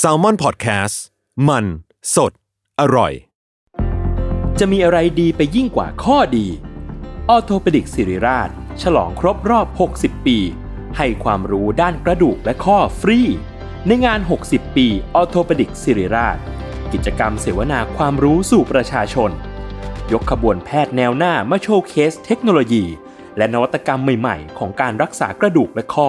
Salmon PODCAST มัน สด อร่อย จะมีอะไรดีไปยิ่งกว่าข้อดีออร์โธปิดิกส์ศิริราช ฉลองครบรอบ 60 ปี ให้ความรู้ด้านกระดูกและข้อฟรี ในงาน 60 ปีออร์โธปิดิกส์ศิริราช กิจกรรมเสวนาความรู้สู่ประชาชน ยกขบวนแพทย์แนวหน้ามาโชว์เคสเทคโนโลยี และนวัตกรรมใหม่ ๆ ของการรักษากระดูกและข้อ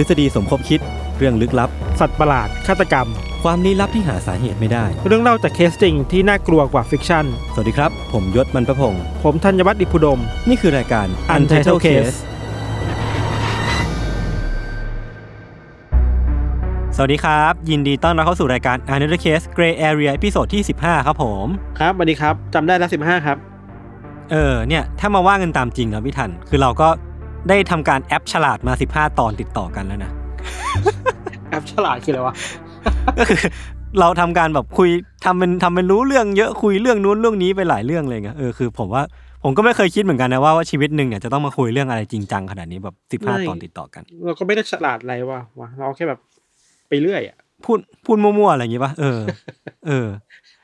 ทฤษฎีสมคบคิด เรื่องลึกลับ สัตว์ประหลาด ฆาตกรรม ความลี้ลับที่หาสาเหตุไม่ได้ เรื่องเล่าจากเคสจริงที่น่ากลัวกว่า fiction สวัสดีครับ ผมยชญ์ บรรพพงศ์ผมธัญวัฒน์อิพภูดม นี่คือรายการ Untitled Case สวัสดีครับ ยินดีต้อนรับเข้าสู่รายการ Untitled Case Gray Area ตอนที่ 15 ครับผม ครับสวัสดีครับจำได้แล้วสิบห้าครับ เออเนี่ยถ้ามาว่ากันตามจริงนะพี่ทัน คือเราก็ ได้ทำการแอปฉลาดมา 15 ตอนติดต่อกันแล้วนะ แอปฉลาดคืออะไรวะ ก็คือเราทำการแบบคุยทำเป็นทำเป็นรู้เรื่องเยอะคุยเรื่องนู้นเรื่องนี้ไปหลายเรื่องเลยไงเออคือผมว่าผมก็ไม่เคยคิดเหมือนกันนะว่าว่าชีวิตหนึ่งเนี่ยจะต้องมาคุยเรื่องอะไรจริงจังขนาดนี้แบบสิบห้าไม่ตอนติดต่อกัน เราก็ไม่ได้ฉลาดอะไรวะวะเราแค่แบบไปเรื่อยอะพูดพูดมั่วๆอะไรอย่างงี้ป่ะเออ เออ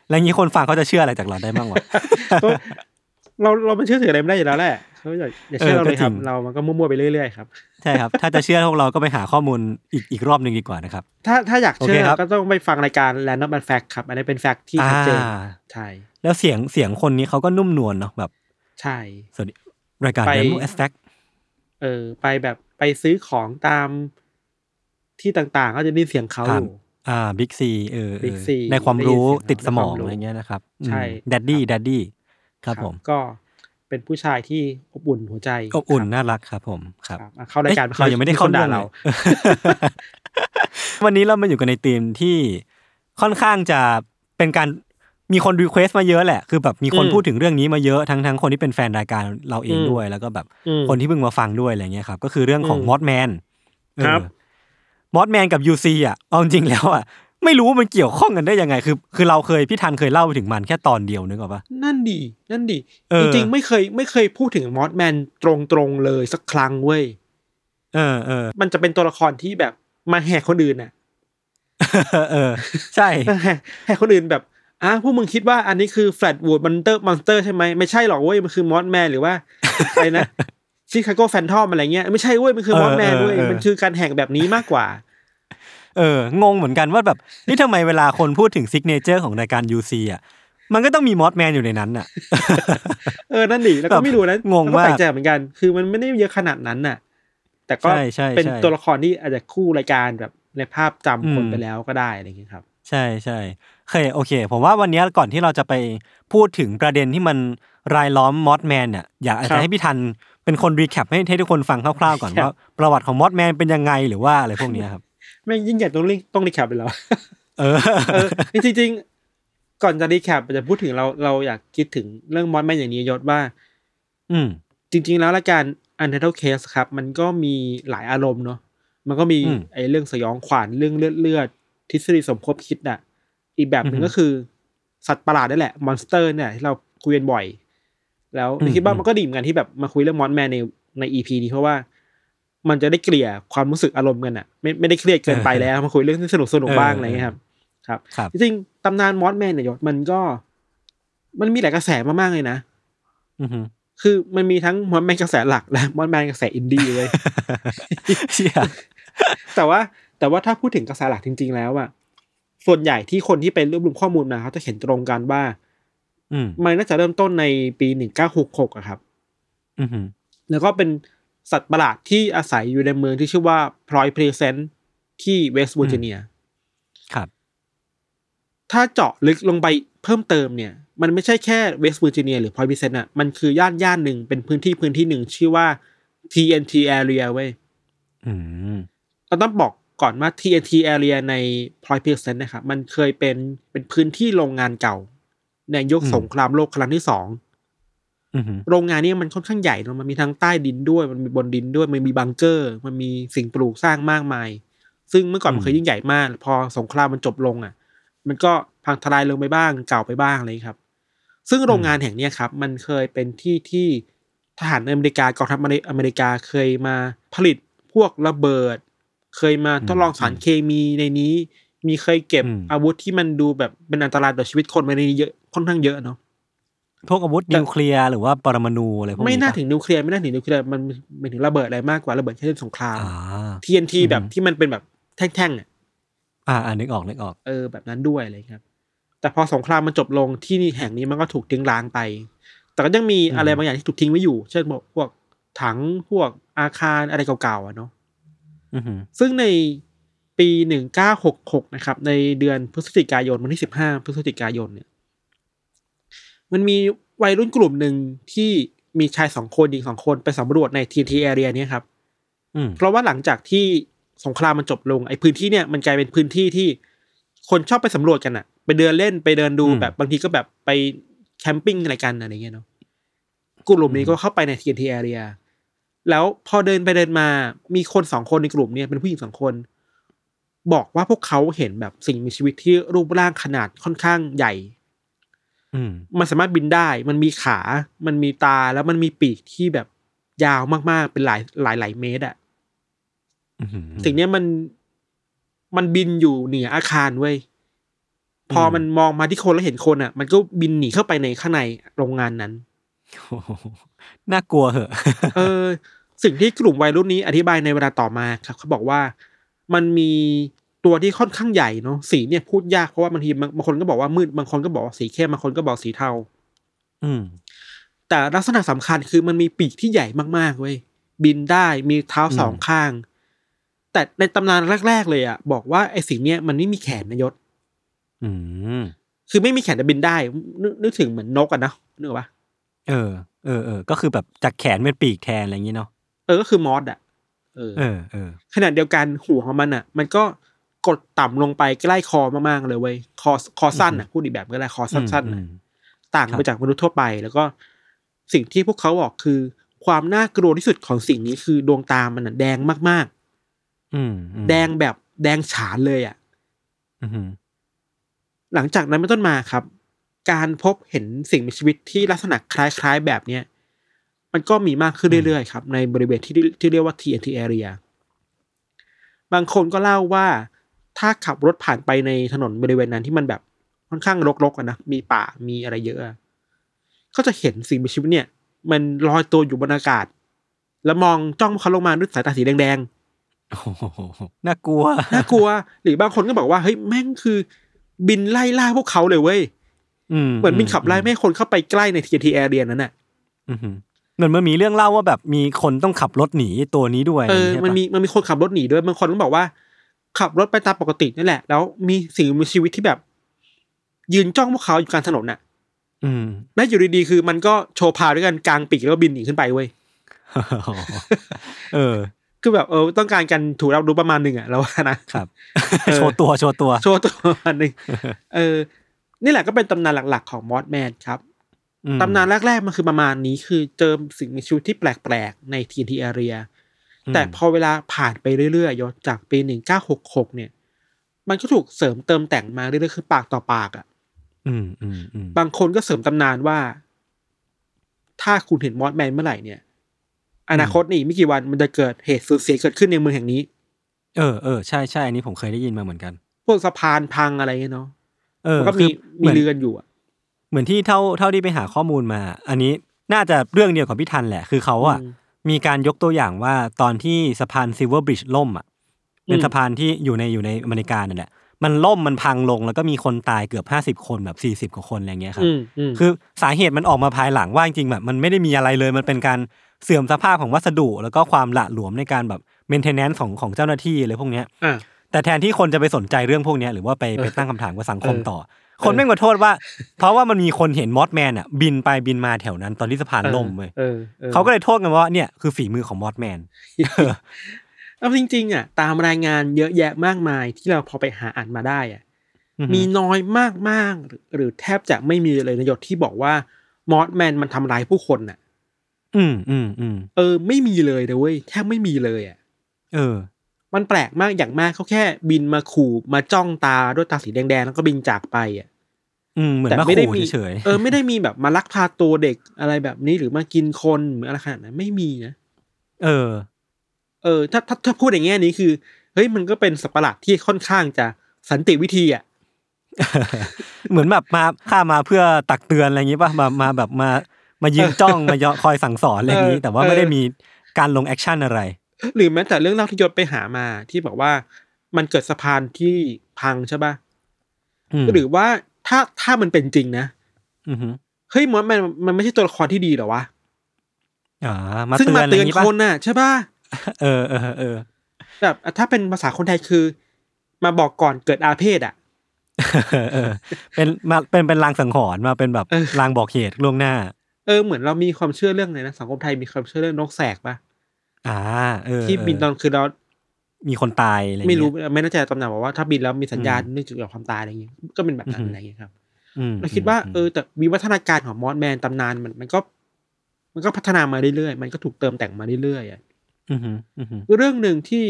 แล้วอย่างงี้คนฟังเขาจะเชื่ออะไรจากเราได้บ้างวะก็ เราเรามันเชื่อถืออะไรไม่ได้อยู่แล้วแหละเขาอย่าอย่าเชื่อเออเราเลยครับก็จริงเรามันก็มั่วๆไปเรื่อยๆครับใช่ครับ ถ้าจะเชื่อพวกเราก็ไปหาข้อมูลอีกอีกรอบหนึ่งดีกว่านะครับ ถ้าถ้าอยากเชื่โอเคอครับก็ต้องไปฟังรายการ Random and Fact ครับ อันนี้เป็นแฟกต์ที่ชัดเจนอ่าใช่แล้วเสียงเสียงคนนี้เขาก็นุ่มนวลเนาะแบบ ใช่สวัสดีรายการไปเดโมแอสแท็กเออ ไปแบบไปซื้อของตามที่ต่างๆ ก็จะได้ยินเสียงเขาอยู่อ่าบิ๊กซีเออ Big C ในความรู้ได้ยินเสียงติดสมองในความรู้อะไรเงี้ยนะครับใช่ daddy dad dy ครับผมก็เป็นผู้ชายที่อบอุ่นหัวใจอบอุ่นครับน่ารักครับผมครับครับอะเข้ารายการเอ๊ะเรายังไม่ได้เข้าคนด่าเรื่องเราเลยวันนี้เรามาอยู่กันในธีมที่ค่อนข้างจะเป็นการมีคน request มาเยอะแหละ คือแบบมีคนอืมพูดถึงเรื่องนี้มาเยอะทั้งทั้งคนที่เป็นแฟนรายการเราเองอืมด้วย แล้วก็แบบอืมคนที่เพิ่งมาฟังด้วยอะไรเงี้ยครับ ก็คือเรื่องของอืม Mothman ครับ Mothman กับ UC อะเอาจริงๆแล้วอะ ไม่รู้ว่ามันเกี่ยวข้องกันได้ยังไง คือ คือเราเคยพี่ทันเคยเล่าไปถึงมันแค่ตอนเดียวนึกออกปะนั่นดีนั่นดีเออจริงๆไม่เคยไม่เคยพูดถึง Mothman ตรงๆเลยสักครั้งเว้ยเออเออมันจะเป็นตัวละครที่แบบมาแหกคนอื่นน่ะเออ ใช่แหกแหกคนอื่นแบบอะพวกมึงคิดว่าอันนี้คือ Flatwoods Mon- Monster ใช่ไหมไม่ใช่หรอกเว้ยมันคือ Mothman หรือว่าอะไรนะ Chicago Phantom อะไรเงี้ยไม่ใช่เว้ยมันคือมอสแมนเออเออเว้ยเออมันคือการแหกแบบนี้มากกว่า เอองงเหมือนกันว่าแบบนี่ทำไมเวลาคนพูดถึง signature ของรายการ UC อะมันก็ต้องมี Mothman อยู่ในนั้นอะ เออ นั่นดิแล้วก็ไม่รู้นะงงแล้วก็มากแปลกใจเหมือนกัน คือมันไม่ได้เยอะขนาดนั้นน่ะ แต่ก็ใช่ใช่เป็นใช่ตัวละครที่อาจจะคู่รายการแบบในภาพจำคนอืมไปแล้วก็ได้อะไรอย่างเงี้ยครับ ใช่ใช่โอเคโอเค ผมว่าวันนี้ก่อนที่เราจะไปพูดถึงประเด็นที่มันรายล้อม Mothman เนี่ยอยากอาจจะครับให้พี่ทันเป็นคน recap ให้ให้ทุกคนฟังคร่าวๆก่อนครับว่าประวัติของ Mothman เป็นยังไงหรือว่าอะไรพวกเนี้ยครับ แม่งยิ่งใหญ่ต้อง re- ต้อง recap เลยเหรอเออเออจริงๆก่อนจะ recap จะพูดถึงเราเราอยากคิดถึงเรื่อง Mothman อย่างนี้ยศว่า อืม จริง ๆ แล้วรายการ Untitled Case ครับ มันก็มีหลายอารมณ์เนาะมันก็มีอืมไอ้เรื่องสยองขวัญเรื่องเลือดเลือดทฤษฎีสมคบคิดอะ อีกแบบหนึ่อืงอฮึก็คือ สัตว์ประหลาดนั่นแหละ monster เนี่ยที่เราคุยกันบ่อย แล้วอืมคิดว่าอืมมันก็ดีเหมือนกันที่แบบมาคุยเรื่อง Mothman ในใน EP นี้เพราะว่า มันจะได้เกลี่ยความรู้สึกอารมณ์กันอะ ไม่ไม่ได้เครียดเกินไปแล้วมาคุยเรื่องที่สนุกสนุกบ้างอะไรอย่างเงี้ยครับ ครับครับจริงๆตำนาน Mothman เนี่ยยศมันก็ มันมีหลายกระแสมากๆเลยนะอือฮึคือมันมีทั้ง Mothman กระแสหลักและ Mothman กระแสอินดี้เลยเชี่ยแต่ว่าแต่ว่าถ้าพูดถึงกระแสหลักจริง ๆ แล้วอะส่วนใหญ่ที่คนที่ไปรวบรวมข้อมูลมาเขาจะเห็นตรงกันว่าอืมมันน่าจะเริ่มต้นในปีหนึ่งเก้าหกหกอะครับอือฮึแล้วก็เป็น สัตว์ประหลาดที่อาศัยอยู่ในเมืองที่ชื่อว่า Point Pleasant ที่เวสต์เวอร์จิเนีย ครับ ถ้าเจาะลึกลงไปเพิ่มเติมเนี่ย มันไม่ใช่แค่เวสต์เวอร์จิเนียหรือ Point Pleasant อะมันคือย่านย่านหนึ่งเป็นพื้นที่พื้นที่หนึ่งชื่อว่า TNT area เว้ยอืมเราต้องบอกก่อนว่า TNT area ใน Point Pleasant นะครับ มันเคยเป็นเป็นพื้นที่โรงงานเก่า ในยุคอืมสงครามโลกครั้งที่สองอืม โรงงานเนี้ยมันค่อนข้างใหญ่เนอะมันมีทั้งใต้ดินด้วย มันมีบนดินด้วย มันมีบังเกอร์ มันมีสิ่งปลูกสร้างมากมาย ซึ่งเมื่อก่อนมันเคยยิ่งใหญ่มาก พอสงครามมันจบลงอะ มันก็พังทลายลงไปบ้าง เก่าไปบ้างอะไรอย่างนี้ครับ ซึ่งโรงงานแห่งเนี้ยครับ มันเคยเป็นที่ที่ทหารอเมริกากองทัพอเมริกาเคยมาผลิตพวกระเบิด เคยมาทดลองสารเคมีในนี้ มีเคยเก็บอืมอาวุธที่มันดูแบบเป็นอันตรายต่อชีวิตคนไว้ในนี้เยอะค่อนข้างเยอะเนาะ พวกอาวุธนิวเคลียร์หรือว่าปรมาณูอะไรพวกนี้ไม่น่าปะถึงนิวเคลียร์ไม่น่าถึงนิวเคลียร์มันเป็นถึงระเบิดอะไรมากกว่าระเบิดแค่เล่นสงครามอ่า TNT อืมแบบที่มันเป็นแบบแท่งๆอะอ่าอ่านึกออกนึกออกเออแบบนั้นด้วยอะไรครับ แต่พอสงครามมันจบลงที่นี่แห่งนี้มันก็ถูกทิ้งร้างไป แต่ก็ยังมีอืมอะไรบางอย่างที่ถูกทิ้งไว้อยู่ เช่นบอกพวกถังพวกอาคารอะไรเก่าๆอะเนาะอือหือซึ่งในปีหนึ่งเก้าหกหกนะครับ ในเดือนพฤศจิกายนวันที่สิบห้าพฤศจิกายนเนี่ย มันมีวัยรุ่นกลุ่มหนึ่งที่มีชายสองคนหญิงสองคนไปสำรวจใน TNT area เนี้ยครับอืมเพราะว่าหลังจากที่สงครามมันจบลงไอ้พื้นที่เนี่ยมันกลายเป็นพื้นที่ที่คนชอบไปสำรวจกันอะไปเดินเล่นไปเดินดูอืมแบบบางทีก็แบบไปแคมปิ้งอะไรกันอะไรเงี้ยเนาะกลุ่มนี้ก็เข้าไปใน TNT area แล้วพอเดินไปเดินมามีคนสองคนในกลุ่มเนี่ยเป็นผู้หญิงสองคน บอกว่าพวกเขาเห็นแบบสิ่งมีชีวิตที่รูปร่างขนาดค่อนข้างใหญ่อื มมันสามารถบินได้ มันมีขา มันมีตาแล้วมันมีปีกที่แบบยาวมากๆ เป็นหลายหลายหลายเมตรอะอือหือสิ่งเนี้ยมันมันบินอยู่เหนืออาคารเว้ยพอมมันมองมาที่คนแล้วเห็นคนอะมันก็บินหนีเข้าไปในข้างในโรงงานนั้นโอ้โหน่ากลัวเหอะเออ สิ่งที่กลุ่มวัยรุ่นนี้อธิบายในเวลาต่อมาครับ เขาบอกว่ามันมี ตัวที่ค่อนข้างใหญ่เนาะสีเนี่ยพูดยากเพราะว่าบางทีบางบางคนก็บอกว่ามืดบางคนก็บอกว่าสีเข้มบางคนก็บอกสีเทาอืม แต่ลักษณะสำคัญคือมันมีปีกที่ใหญ่มากๆเว้ยบินได้มีเท้าสองอืมข้าง แต่ในตำนานแรก ๆ เลยอะบอกว่าไอ้สิ่งเนี้ยมันไม่มีแขนนะยศอืมคือไม่มีแขนแต่บินได้ นึกนึกถึงเหมือนนกอะนะนึกออกปะเออเออเออก็คือแบบจากแขนเป็นปีกแทนอะไรอย่างงี้เนาะเออก็คือมอสอะเออเออเออขนาดเดียวกันหัวของมันอะมันก็ กดต่ำลงไปใกล้คอมากๆเลยเว้ยคอคอสั้นอะพูดอีกแบบก็ได้คอสั้นๆอือะมต่างครับไปจากมนุษย์ทั่วไป แล้วก็สิ่งที่พวกเขาบอกคือ ความน่ากลัวที่สุดของสิ่งนี้คือดวงตามันอะแดงมากอืมอืมๆแดงแบบแดงฉานเลยอะอือหือหลังจากนั้นเป็นต้นมาครับ การพบเห็นสิ่งมีชีวิตที่ลักษณะคล้ายๆแบบเนี้ยมันก็มีมากขึ้นเรื่อยๆครับ ในบริเวณที่ที่เรียกว่า TNT area บางคนก็เล่าว่า ถ้าขับรถผ่านไปในถนนบริเวณนั้นที่มันแบบค่อนข้างรกๆอะนะมีป่ามีอะไรเยอะอะก็จะเห็นสิ่งมีชีวิตเนี่ย มันลอยตัวอยู่บนอากาศ แล้วมองจ้องเขาลงมาด้วยสายตาสีแดงโอ้โหน่ากลัวๆน่ากลัว หรือบางคนก็บอกว่าเฮ้ยแม่งคือ บินไล่ล่าพวกเขาเลยเว้ยอืมเหมือนบินขับไล่ไม่ให้คนเข้าไปใกล้ใน TNT area นั้นน่ะอือหือเหมือนมันมีเรื่องเล่าว่าแบบมีคนต้องขับรถหนีตัวนี้ด้วยเออใช่ปะมันมีมันมีคนขับรถหนีด้วยบางคนก็บอกว่า ขับรถไปตามปกตินี่แหละ แล้วมีสิ่งมีชีวิตที่แบบ ยืนจ้องพวกเขาอยู่กลางถนนน่ะ อืมแล้วอยู่ดีๆคือมันก็โชว์พาวด้วยกันกลางปีกแล้วก็บินหนีขึ้นไปเว้ยเออ คือแบบเออต้องการกันถูกรับรู้ประมาณหนึ่งอะเราว่านะครับเออโชว์ตัวโชว์ตัว โชว์ตัวประมาณหนึ่งเออ นี่แหละก็เป็นตำนานหลักๆของมอสแมนครับอืมตำนานแรกๆมันคือประมาณนี้คือเจอสิ่งมีชีวิตที่แปลกๆใน TNT area แต่พอเวลาผ่านไปเรื่อยๆยศจากปีหนึ่งเก้าหกหกเนี่ย มันก็ถูกเสริมเติมแต่งมาเรื่อยๆคือปากต่อปากอะ่ะอืมอืมอืมบางคนก็เสริมตำนานว่า ถ้าคุณเห็นมอสแมนเมื่อไหร่เนี่ย อนาคตนี่ไม่กี่วันมันจะเกิดเหตุสูญเสียเกิดขึ้นในเมืองแห่งนี้ เออเออใช่ใช่อันนี้ผมเคยได้ยินมาเหมือนกัน พวกสะพานพังอะไรเงี้ยเนาะเออมันก็คืมีอเหมีมือนเรือกันอยู่อะเหมือนที่เท่าเท่าที่ไปหาข้อมูลมา อันนี้น่าจะเรื่องเดียวกับพี่ทันแหละ คือเขาอะ มีการยกตัวอย่างว่าตอนที่สะพาน Silver Bridge ล่มอะเป็นสะพานที่อยู่ในอยู่ในอเมริกานั่นแหละมันล่มมันพังลงแล้วก็มีคนตายเกือบห้าสิบคนแบบสี่สิบกว่าคนอะไรเงี้ยครับอืมอืมคือสาเหตุมันออกมาภายหลังว่าจริงๆแบบมันไม่ได้มีอะไรเลยมันเป็นการเสื่อมสภาพของวัสดุ แล้วก็ความหละหลวมในการแบบ maintenance ของของเจ้าหน้าที่อะไรพวกเนี้ยอะแต่แทนที่คนจะไปสนใจเรื่องพวกเนี้ยหรือว่าไปไปตั้งคำถามกับสังคมเออต่อ คนแม่งมาโทษว่า เพราะว่ามันมีคนเห็น Mothman อะ บินไปบินมาแถวนั้นตอนที่สะพานล่มเว้ยเออออเขาก็เลยโทษกันว่าเนี่ยคือฝีมือของ Mothmanเอาจริงๆอะตามรายงานเยอะแยะมากมายที่เราพอไปหาอ่านมาได้อะอือฮึมีน้อยมากๆหรือหรือแทบจะไม่มีเลยนายศที่บอกว่า Mothman มันทำร้ายผู้คนอะ อืมอืมอืมเออ ไม่มีเลยนะเว้ยแทบไม่มีเลยอะ เออ มันแปลกมากอย่างมากเขาแค่บินมาขู่มาจ้องตาด้วยตาสีแดงๆแล้วก็บินจากไปอะอืมเหมือนแต่มาไม่ได้ขู่มีเฉยเออไม่ได้มีแบบมาลักพาตัวเด็กอะไรแบบนี้หรือมากินคนหรืออะไรขนาดนั้นไม่มีนะๆเออ เออ ถ้าถ้าถ้าพูดอย่างแง่นี้คือเฮ้ยมันก็เป็นสัตว์ประหลาดที่ค่อนข้างจะสันติวิธีอะเหมือนแบบมาข้ามาเพื่อตักเตือนอะไรอย่างงี้ป่ะมามาแบบมามายืนจ้องมายอคอยสั่งสอนอะไรอย่างงี้เออแต่ว่าไม่ได้มีการลง action อะไร หรือแม้แต่เรื่องเล่าที่ยศไปหามาที่บอกว่ามันเกิดสะพานที่พังใช่ป่ะอืมหรือว่าถ้าถ้ามันเป็นจริงนะอือฮึเฮ้ย Mothman มันไม่ใช่ตัวละครที่ดีเหรอวะอ่าซึ่งเตือนอะไรอเตือนย่างงี้ป่ะมาเตือนคนน่ะใช่ป่ะเออเออเออแบบถ้าเป็นภาษาคนไทยคือ มาบอกก่อนเกิดอาเพศอะเออเออเป็นมาเป็นเป็นลางสังหรณ์มาเป็นแบบเออลางบอกเหตุล่วงหน้า เออเหมือนเรามีความเชื่อเรื่องอะไรนะสังคมไทยมีความเชื่อเรื่องนกแสกป่ะ อ่าเออที่บินตอนคือเรามีคนตายอะไรเงี้ยไม่รู้ไม่แน่ใจตำแหน่งบอกว่าถ้าบินแล้วมีสัญญาณอืมเนื่องจากความตายอะไรอย่างเงี้ยก็เป็นแบบนั้นอืมอะไรอย่างเงี้ยครับอืมเราคิดว่าอืมเออแต่วิวัฒนาการของมอสแมนตำนานมันมันก็ มันก็พัฒนามาเรื่อยๆมันก็ถูกเติมแต่งมาเรื่อยๆอะอือฮึอือฮึเรื่องหนึ่งที่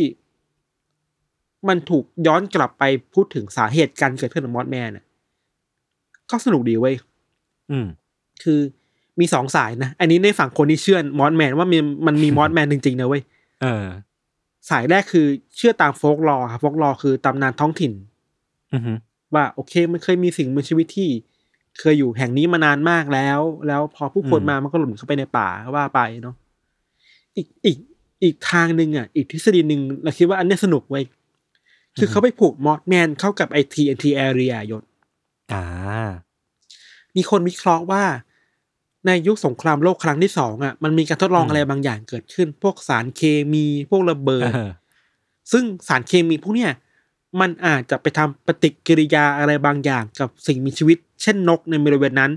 มันถูกย้อนกลับไปพูดถึงสาเหตุการเกิดขึ้นของ Mothman อะก็สนุกดีเว้ยอืมคือ มีสองสายนะ อันนี้ในฝั่งคนที่เชื่อ Mothman ว่ามีมันมี Mothman จริงๆนะเว้ยเออ สายแรกคือเชื่อตาม folklore ครับ folklore คือตำนานท้องถิ่นอือฮึว่าโอเคมันเคยมีสิ่งมีชีวิตที่ เคยอยู่แห่งนี้มานานมากแล้ว แล้วพอผู้คนมามันก็หลุดเข้าไปในป่าว่าไปเนาะอีกอีกอีกทางหนึ่งอะ อีกทฤษฎีหนึ่งเราคิดว่าอันเนี้ยสนุกเว้ยคือเขาไปผูกมอสแมนเข้ากับไอทีเอ็นทีแอเรียยศอ่ามีคนวิเคราะห์ว่า ในยุคสงครามโลกครั้งที่สองอะมันมีการทดลองอืมอะไรบางอย่างเกิดขึ้น พวกสารเคมีพวกระเบิดเออซึ่งสารเคมีพวกเนี้ยมันอาจจะไปทำปฏิกิริยาอะไรบางอย่างกับสิ่งมีชีวิต เช่นนกในบริเวณนั้น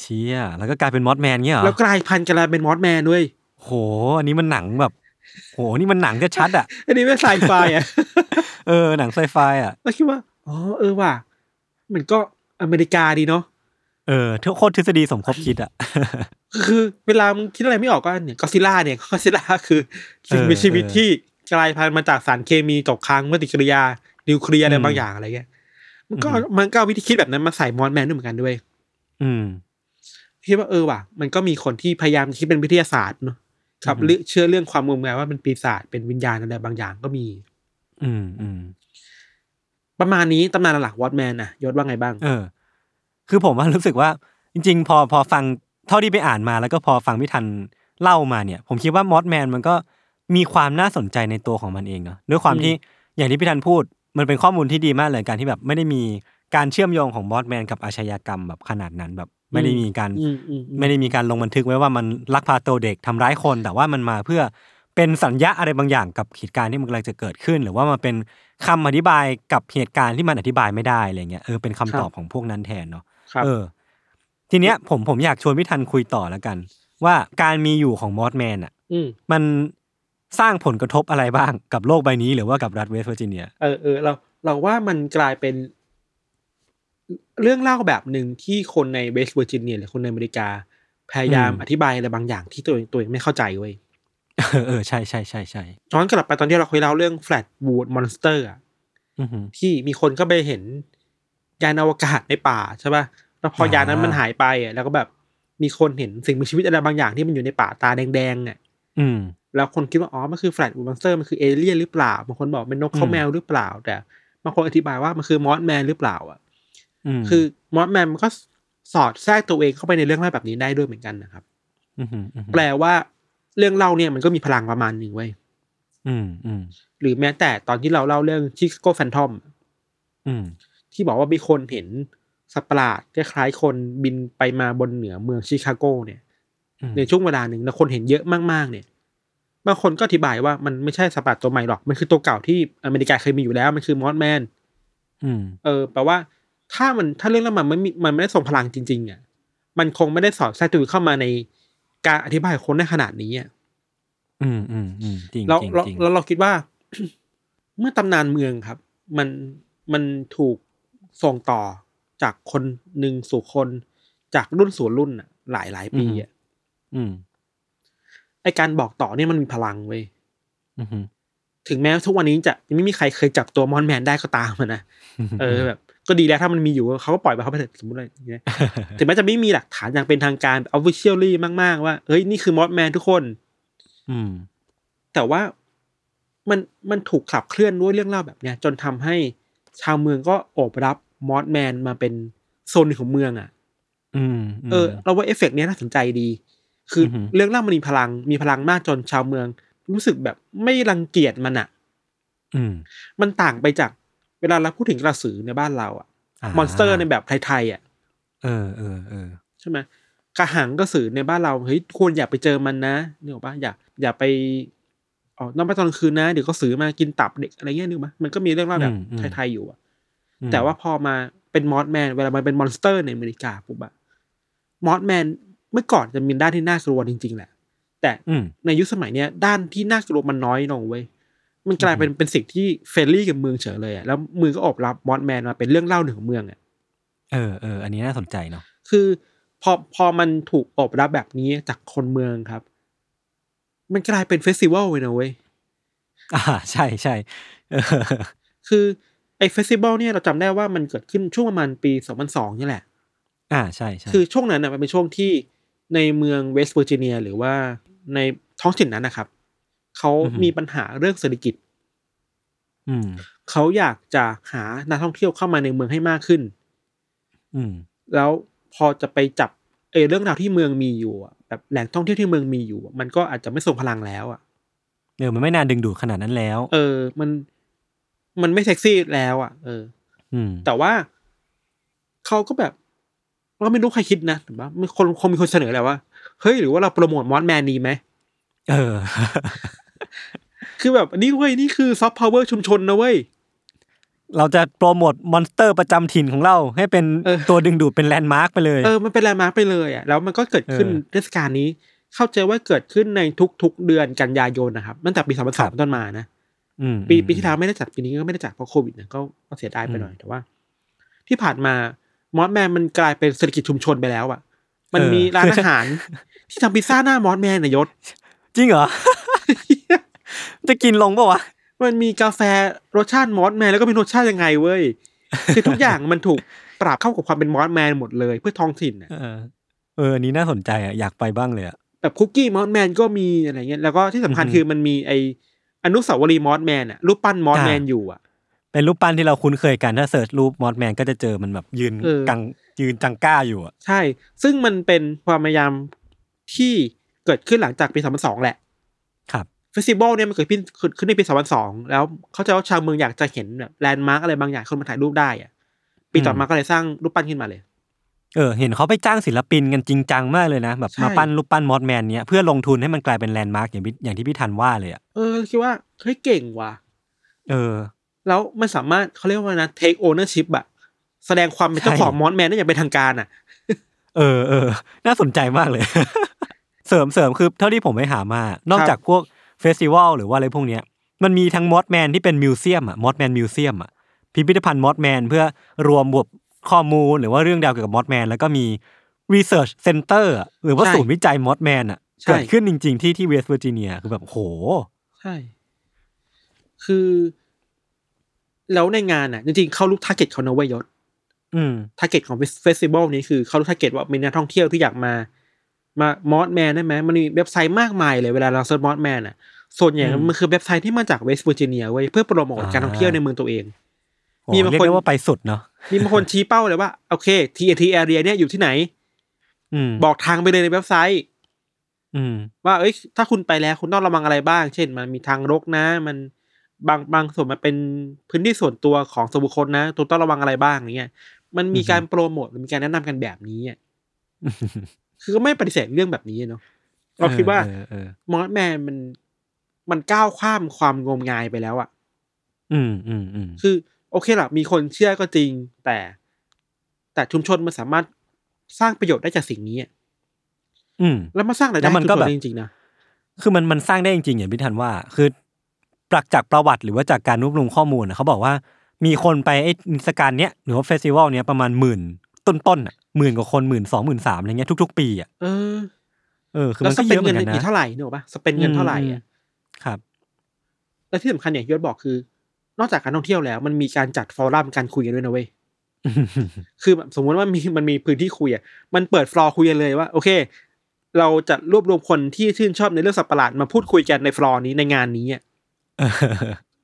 เชี่ยแล้วก็กลายเป็น Mothman เงี้ยเหรอแล้วกลายพันธุ์กลายเป็น Mothman ด้วยโห อันนี้มันหนังแบบ โหนี่มันหนังจะชัดอะ อันนี้ไม่ไซไฟอะเออหนังไซไฟอะแล้วคิดว่าอ๋อเออว่ะมันก็อเมริกาดีเนาะ เออทุกโคตรทฤษฎีสมคบคิดอะคือเวลามึงคิดอะไรไม่ออกก็เนี่ยก็ซิล่าเนี่ยก็ซิล่าคือสิ่งมีชีวิตเออที่กลายพันธุ์มาจากสารเคมีตกค้างปฏิกิริยานิวเคลียร์อะไรอืมบางอย่างอะไรเงี้ยมันก็อืมมันก็เอาวิธีคิดแบบนั้นมาใส่มอสแมนด้วยเหมือนกันด้วย อืมคิดว่าเออว่ะ มันก็มีคนที่พยายามคิดเป็นวิทยาศาสตร์เนาะครับอือฮึเรื่องเชื่อเรื่องความงมงายว่าเป็นปีศาจเป็นวิญญาณอะไรบางอย่างก็มี อืมอืมประมาณนี้ตำนานหลักวอตแมนนะยศว่าไงบ้าง เออ คือผมว่ารู้สึกว่าจริง ๆ พอพอฟังเท่าที่ไปอ่านมาแล้วก็พอฟังพี่ทันเล่ามาเนี่ย ผมคิดว่ามอสแมนมันก็มีความน่าสนใจในตัวของมันเองเนาะด้วยความอืมที่อย่างที่พี่ทันพูด มันเป็นข้อมูลที่ดีมากเลยการที่แบบไม่ได้มีการเชื่อมโยงของมอสแมนกับอาชญากรรมแบบขนาดนั้นแบบไม่ได้มีการอืมอืมอืมไม่ได้มีการลงบันทึกไว้ว่ามันลักพาตัวเด็กทำร้ายคน แต่ว่ามันมาเพื่อเป็นสัญญาอะไรบางอย่างกับเหตุการณ์ที่มันกำลังจะเกิดขึ้น หรือว่ามันเป็นคำอธิบายกับเหตุการณ์ที่มันอธิบายไม่ได้อะไรเงี้ยเออเป็นคำตอบของพวกนั้นแทนเนาะครับ เออ ทีเนี้ยผมผมอยากชวนพี่ทันคุยต่อแล้วกัน ว่าการมีอยู่ของมอสแมนอะอืมมันสร้างผลกระทบอะไรบ้างกับโลกใบนี้หรือว่ากับรัฐเวสต์เวอร์จิเนียเออเออเราเราว่ามันกลายเป็น เรื่องเล่าแบบหนึ่งที่คนในเวสต์เวอร์จิเนียหรือคนในอเมริกา พยายามอืมอธิบายอะไรบางอย่างที่ตัวเองตัวเองไม่เข้าใจเว้ยเออเออใช่ใช่ใช่ใช่ย้อนกลับไปตอนที่เราเคยเล่าเรื่อง Flatwoods Monster อะอือหือที่มีคนก็ไปเห็น ยานอวกาศในป่าใช่ป่ะแล้วพออ่ายานนั้นมันหายไปอะแล้วก็แบบมีคนเห็นสิ่งมีชีวิตอะไรบางอย่างที่มันอยู่ในป่าตาแดงๆอะอืม แล้วคนคิดว่าอ๋อมันคือ Flatwoods Monster มันคือเอเลี่ยนหรือเปล่าบางคนบอกเป็นนกเขาอืมแมวหรือเปล่า แต่บางคนอธิบายว่ามันคือ Mothman หรือเปล่า อะคือ Mothman มันก็สอดแทรกตัวเองเข้าไปในเรื่องเล่าแบบนี้ได้ด้วยเหมือนกันนะครับอือหืออือหือแปลว่าเรื่องเล่าเนี่ยมันก็มีพลังประมาณหนึ่งเว้ยอืมอืมหรือแม้แต่ตอนที่เราเล่าเรื่อง Chicago Phantom อืม ที่บอกว่ามีคนเห็นสัตว์ประหลาดคล้ายๆคนบินไปมาบนเหนือเมืองชิคาโกเนี่ยอืมในช่วงเวลาหนึ่งแล้วคนเห็นเยอะมากๆเนี่ยบางคนก็อธิบายว่ามันไม่ใช่สัตว์ประหลาดตัวใหม่หรอก มันคือตัวเก่าที่อเมริกาเคยมีอยู่แล้ว มันคือมอสแมนอืมเออแปลว่าถ้ามันถ้าเรื่องแล้วมันไม่มีมันไม่ได้ทรงพลังจริง ๆอะมันคงไม่ได้สอดแทรกตัวเข้ามาในการอธิบายของคนได้ขนาดนี้อะอืมอืมอืมจริงแล้วจริงแล้วจริงแล้วเราคิดว่า เมื่อตำนานเมืองครับ มันมันถูก ส่งต่อจากคนหนึ่งสู่คน จากรุ่นสู่รุ่นอะหลายหลายปีอะอืมไอการบอกต่อเนี่ยมันมีพลังเว้ยอืมอืมถึงแม้ทุกวันนี้จะยังไม่มีใครเคยจับตัวมอนแมนได้ก็ตามอะนะเออแบบ ก็ดีแล้วถ้ามันมีอยู่เขาก็ปล่อยไปเขาไปเถอะสมมติอะไรอย่างเงี้ยถึงแม้จะไม่มีหลักฐานอย่างเป็นทางการ officially มาก ๆ ว่าเฮ้ยนี่คือมอสแมนทุกคน อืม แต่ว่ามันมันถูกขับเคลื่อนด้วยเรื่องเล่าแบบเนี้ย จนทำให้ ชาวเมืองก็โอบรับมอสแมนมาเป็นโซนหนึ่งของเมืองอะอืมเออเราว่าเอฟเฟกต์เนี้ยน่าสนใจดีคือออหือเรื่องเล่ามันมีพลังมีพลังมากจนชาวเมือง รู้สึกแบบไม่รังเกียจมันอะ อืม มันต่างไปจากเวลาเราพูดถึงกระสือในบ้านเราอะ monster ในแบบไทยๆอะเออเออเออใช่ไหมกระหังกระสือในบ้านเราเฮ้ยควรอย่าไปเจอมันนะนึกออกปะอย่าอย่าไป อ๋อนอกไปตอนกลางคืนนะเดี๋ยวกระสือมากินตับเด็กอะไรเงี้ยนึกออกปะมันก็มีเรื่องเล่าแบบไทยๆอยู่อะอืมแต่ว่าพอมาเป็นมอสแมนเวลามันเป็น monster ในอเมริกาปุ๊บอะมอสแมนเมื่อก่อนจะมีด้านที่น่ากลัวจริง ๆ แหละ แต่อืมในยุคสมัยเนี้ยด้านที่น่ากลัวมันน้อยลงเว้ยมันกลายเป็นเป็นสิ่งที่ friendly กับเมืองเฉยเลยอะแล้วเมืองก็โอบรับมอสแมนมาเป็นเรื่องเล่าหนึ่งของเมืองอะเออเอออันนี้น่าสนใจเนาะคือพอพอมันถูกโอบรับแบบนี้จากคนเมืองครับ มันกลายเป็น festival เลยนะเว้ย อ่า ใช่ใช่เออคือไอ้ festival เนี่ยเราจำได้ว่ามันเกิดขึ้นช่วงประมาณปี2002นี่แหละ อ่าใช่ใช่คือช่วงนั้นน่ะมันเป็นช่วงที่ในเมืองเวสต์เวอร์จิเนีย หรือว่าในท้องถิ่นนั้นนะครับ เขามีปัญหาเรื่องเศรษฐกิจ อืมเขาอยากจะหานักท่องเที่ยวเข้ามาในเมืองให้มากขึ้น อืม แล้วพอจะไปจับ เออเรื่องราวที่เมืองมีอยู่อะแบบแหล่งท่องเที่ยวที่เมืองมีอยู่อะมันก็อาจจะไม่ทรงพลังแล้วอะเออมันไม่นานดึงดูดขนาดนั้นแล้ว เออ มันมันไม่เซ็กซี่แล้วอะ เออ อืม แต่ว่าเขาก็แบบเราไม่รู้ใครคิดนะแต่ว่ามีคนคงมีคนเสนอแหละว่าเฮ้ยหรือว่าเราโปรโมทมอสแมนดีไหมเออ คือแบบนี่เว้ยนี่คือซอฟต์พาวเวอร์ชุมชนนะเว้ย เราจะโปรโมท monsterร์ประจำถิ่นของเรา ให้เป็นเออตัวดึงดูดเป็นแลนด์มาร์กไปเลยเออมันเป็นแลนด์มาร์คไปเลยอะแล้วมันก็เกิดขึ้นเออเทศกาลนี้ เข้าใจว่าเกิดขึ้นในทุก ๆ เดือนกันยายนนะครับตั้งแต่ปีสองพันสองเป็นต้นมานะอืมปีอืมปีที่แล้วไม่ได้จัดปีนี้ก็ไม่ได้จัดเพราะโควิดนะก็ก็เสียดายไปอืมหน่อยแต่ว่า ที่ผ่านมามอสแมนมันกลายเป็นเศรษฐกิจชุมชนไปแล้วอะ มันเออมีร้านอาหาร ที่ทำพิซซ่าหน้ามอสแมนนะยศจริงเหรอจะกินลงปะวะ มันมีกาแฟรสชาติมอสแมนแล้วก็มีรสชาติยังไงเว้ยคือทุกอย่างมันถูกปรับเข้ากับความเป็นมอสแมนหมดเลยเพื่อท้องถิ่นน่ะเออเอออันนี้น่าสนใจอะอยากไปบ้างเลยอะแบบคุกกี้มอสแมนก็มีอะไรเงี้ยแล้วก็ที่สำคัญอือฮึคือมันมีไออนุสาวรีย์มอสแมนอะรูปปั้นมอสแมนอ่าอยู่อะเป็นรูปปั้นที่เราคุ้นเคยกันถ้า search รูปมอสแมนก็จะเจอมันแบบยืนเออกังยืนจังก้าอยู่อะใช่ ซึ่งมันเป็นความพยายามที่เกิดขึ้นหลังจากปี2002แหละครับ festival เนี่ยมันเกิดขึ้นขึ้นในปี2002แล้วเข้าใจว่าชาวเมืองอยากจะเห็นแบบแลนด์มาร์กอะไรบางอย่างคนมาถ่ายรูปได้อะปีต่อมาก็เลยสร้างรูปปั้นขึ้นมาเลย เออ เห็นเขาไปจ้างศิลปินกันจริงจังมากเลยนะ แบบใช่มาปั้นรูปปั้นมอสแมนเนี้ยเพื่อลงทุนให้มันกลายเป็นแลนด์มาร์กอย่างพี่อย่างที่พี่ทันว่าเลยอะเออคิดว่าเฮ้ยเก่งว่ะเออ แล้วมันสามารถเขาเรียกว่านะ take ownership อะแสดงความเป็นเจ้าใช่ของมอสแมนได้อย่างเป็นทางการอะเออเออน่าสนใจมากเลย เสริมเสริมคือเท่าที่ผมไปหามานอกจากพวก festival หรือว่าอะไรพวกเนี้ยมันมีทั้งมอสแมนที่เป็น museum อะมอสแมน museum อะพิพิธภัณฑ์มอสแมนเพื่อรวบรวมข้อมูลหรือว่าเรื่องราวเกี่ยวกับมอสแมนแล้วก็มี research center หรือว่าใช่ศูนย์วิจัยมอสแมนอะใช่เกิดขึ้นจริง ๆ ที่ที่เวสต์เวอร์จิเนียคือแบบโห ใช่ คือ แล้วในงานอะจริงๆ เขารู้ target เขานะเว้ยยศอืม target ของ festival นี้คือเขารู้ target ว่ามีนักท่องเที่ยวที่อยากมา มามอสแมนได้ไหมมันมีเว็บไซต์มากมายเลยเวลาเรา search มอสแมนอะส่วนใหญ่อืมมันคือเว็บไซต์ที่มาจากเวสต์เวอร์จิเนียเว้ยเพื่อโปรโมทอ่าการท่องเที่ยวในเมืองตัวเองโหมีบางเรียกคนได้ว่าไปสุดเนาะมีบางคนชี้เป้าเลยว่า โอเค TNT area เนี่ยอยู่ที่ไหน อืมบอกทางไปเลยในเว็บไซต์ อืม ว่าเอ้ย ถ้าคุณไปแล้วคุณต้องระวังอะไรบ้าง เช่น มันมีทางรกนะ มันบางบางส่วนมันเป็นพื้นที่ส่วนตัวของส่วนบุคคลนะตัวต้องระวังอะไรบ้างอย่างเงี้ย มันมีอือฮึการโปรโมทหรือมีการแนะนำกันแบบนี้อะ คือก็ไม่ปฏิเสธเรื่องแบบนี้เนาะเราคิดว่าเออเออมอสแมนมันมันก้าวข้ามความงมงายไปแล้วอะอืมอืมอืมคือ โอเคละมีคนเชื่อก็จริง แต่ แต่ชุมชนมันสามารถสร้างประโยชน์ได้จากสิ่งนี้อะอืม แล้วมาสร้างรายแล้ได้วมันให้ก็ชุมชแบบนได้จริงๆนะคือมันมันสร้างได้จริงๆอย่างพี่ทันว่า คือจากจากประวัติหรือว่าจากการรวบรวมข้อมูลนะเขาบอกว่ามีคนไปไอ้นิทรรศการเนี้ยหรือว่าเฟสติวัลเนี้ยประมาณหมื่นต้นๆอะ หมื่นกว่าคนหมื่นสองหมื่นสามอะไรเงี้ยทุก ๆ ปีอะเออเออคือแล้วมันสก็เปเยนอะเหมืเงิอนนกันอีนะกเท่าไหร่เนี่ยหรอปะสเปนเงินเท่าไหร่อืมอะครับ และที่สำคัญอย่างที่ยศบอกคือ นอกจากการท่องเที่ยวแล้ว มันมีการจัดฟอรัมการคุยกันด้วยนะเว้ยคือแบบสมมติว่ามีมันมีพื้นที่คุยอะมันเปิดฟลอร์คุยกันเลยว่า โอเค เราจะรวบรวมคนที่ชื่นชอบในเรื่องสัตว์ประหลาดมาพูดคุยกันในฟลอร์นี้ในงานนี้อะเออ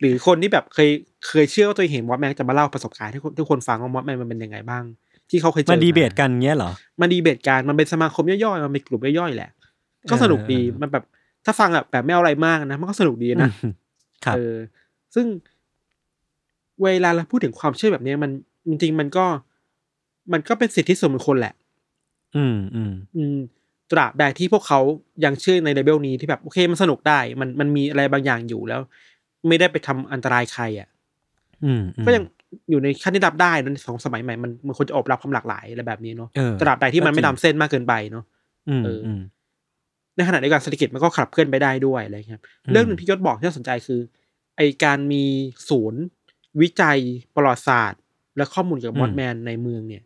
หรือคนที่แบบเคยเคยเชื่อว่าตัวเองเห็นมอสแมนจะมาเล่าประสบการณ์ให้คนทุกคนฟังว่ามอสแมนมันเป็นยังไงบ้าง ที่เขาเคยเจอมาดีเบตกันเงี้ยเหรอมันดีเบตกันมันเป็นสมาคมย่อยๆมันเป็นกลุ่มย่อยๆแหละ ก็สนุกดีเออมันแบบถ้าฟังแบบแบบไม่เอาอะไรมากนะมันก็สนุกดีนะครับเออซึ่งเวลาเราพูดถึงความเชื่อแบบเนี้ยมันจริงๆมันก็ มันก็เป็นสิทธิส่วนบุคคลแหละ อืมอืมอืมตราบใดที่พวกเขายังเชื่อในเลเวลนี้ที่แบบโอเคมันสนุกได้ มันมันมีอะไรบางอย่างอยู่แล้ว ไม่ได้ไปทำอันตรายใครอะอืมอืมก็ยัง อยู่ในขั้นที่รับได้นะในของสมัยใหม่มันมันควรจะโอบรับความหลากหลายอะไรแบบนี้เนาะเออตราบใดที่มันไม่ก็จริงล้ำเส้นมากเกินไปเนาะอืมเอออือืมในขณะเดียวกันเศรษฐกิจมันก็ขับเคลื่อนไปได้ด้วยอะไรครับอืมเรื่องหนึ่งที่ยศบอกที่น่าสนใจคือ ไอการมีศูนย์ วิจัยประวัติศาสตร์ และข้อมูลเกี่ยวกับมอสแมนในเมืองเนี่ย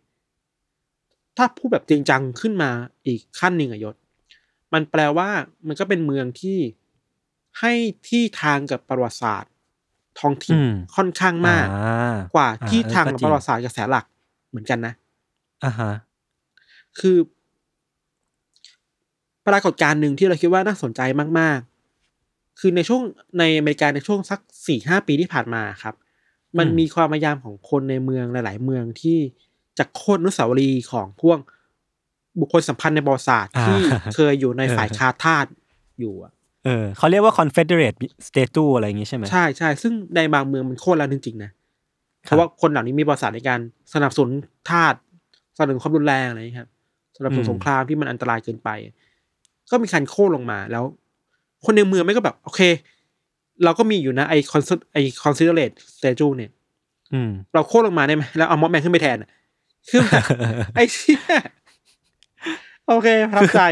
ถ้าพูดแบบจริงจังขึ้นมาอีกขั้นหนึ่งอะยศ มันแปลว่ามันก็เป็นเมืองที่ให้ที่ทางกับประวัติศาสตร์ ท้องถิ่นอืมค่อนข้างมากอ่กว่าอ่ที่ทางเออกับก็จประวัติศาสตร์กระแสหลักเหมือนกันนะอ่าฮะคือ ปรากฏการณ์หนึ่งที่เราคิดว่าน่าสนใจมาก ๆ คือในช่วงในอเมริกาในช่วงสักสี่ห้าปีที่ผ่านมาครับ มันอืมมีความพยายามของคนในเมืองหลาย ๆ เมืองที่จะโค่นอนุสาวรีย์ของพวกบุคคลสำคัญในประวัติศาสตร์ที่เคยอยู่ในฝ่ายคาทาสอยู่อะ เออเขาเรียกว่า Confederate Statue อะไรอย่างงี้ใช่ไหมใช่ใช่ซึ่งในบางเมืองมันโค่นแล้วจริงๆนะเพราะว่าคนเหล่านี้มีประวัติศาสตร์ในการสนับสนุนทาสสนับสนุนความรุนแรงอะไรอย่างเงี้ยครับสนับสนุนอืมสงครามที่มันอันตรายเกินไป ก็มีการโค่นลงมาแล้ว คนในเมืองไม่ก็แบบ โอเค เราก็มีอยู่นะไอ confederate statue เนี่ยอืมเราโค่นลงมาได้ไหมแล้วเอามอสแมนขึ้นไปแทนอะคือแบบไอเชี่ยโอเคประทับใจ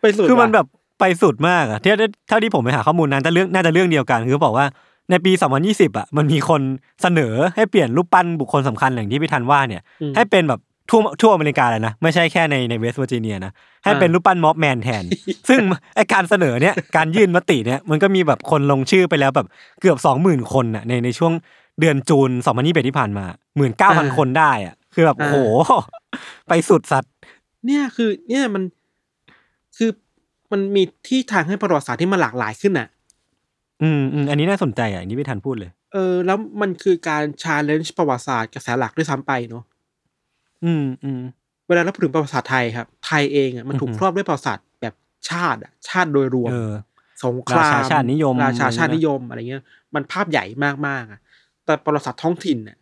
ไปสุดคือมันว่ะแบบ ไปสุดมากอะที่เท่าที่ผมไปหาข้อมูลนั้นแต่เรื่องน่าจะเรื่องเดียวกันคือบอกว่าในปี 2020 อะ มันมีคนเสนอให้เปลี่ยนรูปปั้นบุคคลสำคัญอย่างที่พี่ทันว่าเนี่ยอืมให้เป็นแบบทั่วทั่วอเมริกาเลยนะ ไม่ใช่แค่ในในเวสต์เวอร์จิเนียนะ ให้เป็นรูปปั้นม็อบแมนแทน ซึ่งไอการเสนอเนี่ยการยื่นมติเนี่ยมันก็มีแบบคนลงชื่อไปแล้วแบบเกือบ 20,000 คนน่ะในในช่วงเดือนจูน 2021 ที่ผ่านมา 19,000 คนได้อะ คือแบบโอ้โห ไปสุดสัตว์ เนี่ยคือเนี่ยมันคือ มันมีที่ทางให้ประวัติศาสตร์ที่มันหลากหลายขึ้นอะ อืมอืมอันนี้น่าสนใจอะอันนี้พี่ทันพูดเลย เออ แล้วมันคือการ challenge ประวัติศาสตร์กระแสหลักด้วยซ้ำไปเนาะอืมอืมเวลาเราพูดถึงประวัติศาสตร์ไทยครับ ไทยเองอะมันถูกอือฮึครอบด้วยประวัติศาสตร์แบบชาติอะชาติโดยรวมเออสงครามราชาชาตินิยมราชาชาติอะไรเงี้ยนิยมอะไรเงี้ย มันภาพใหญ่มากๆอะ แต่ประวัติศาสตร์ท้องถิ่นอะ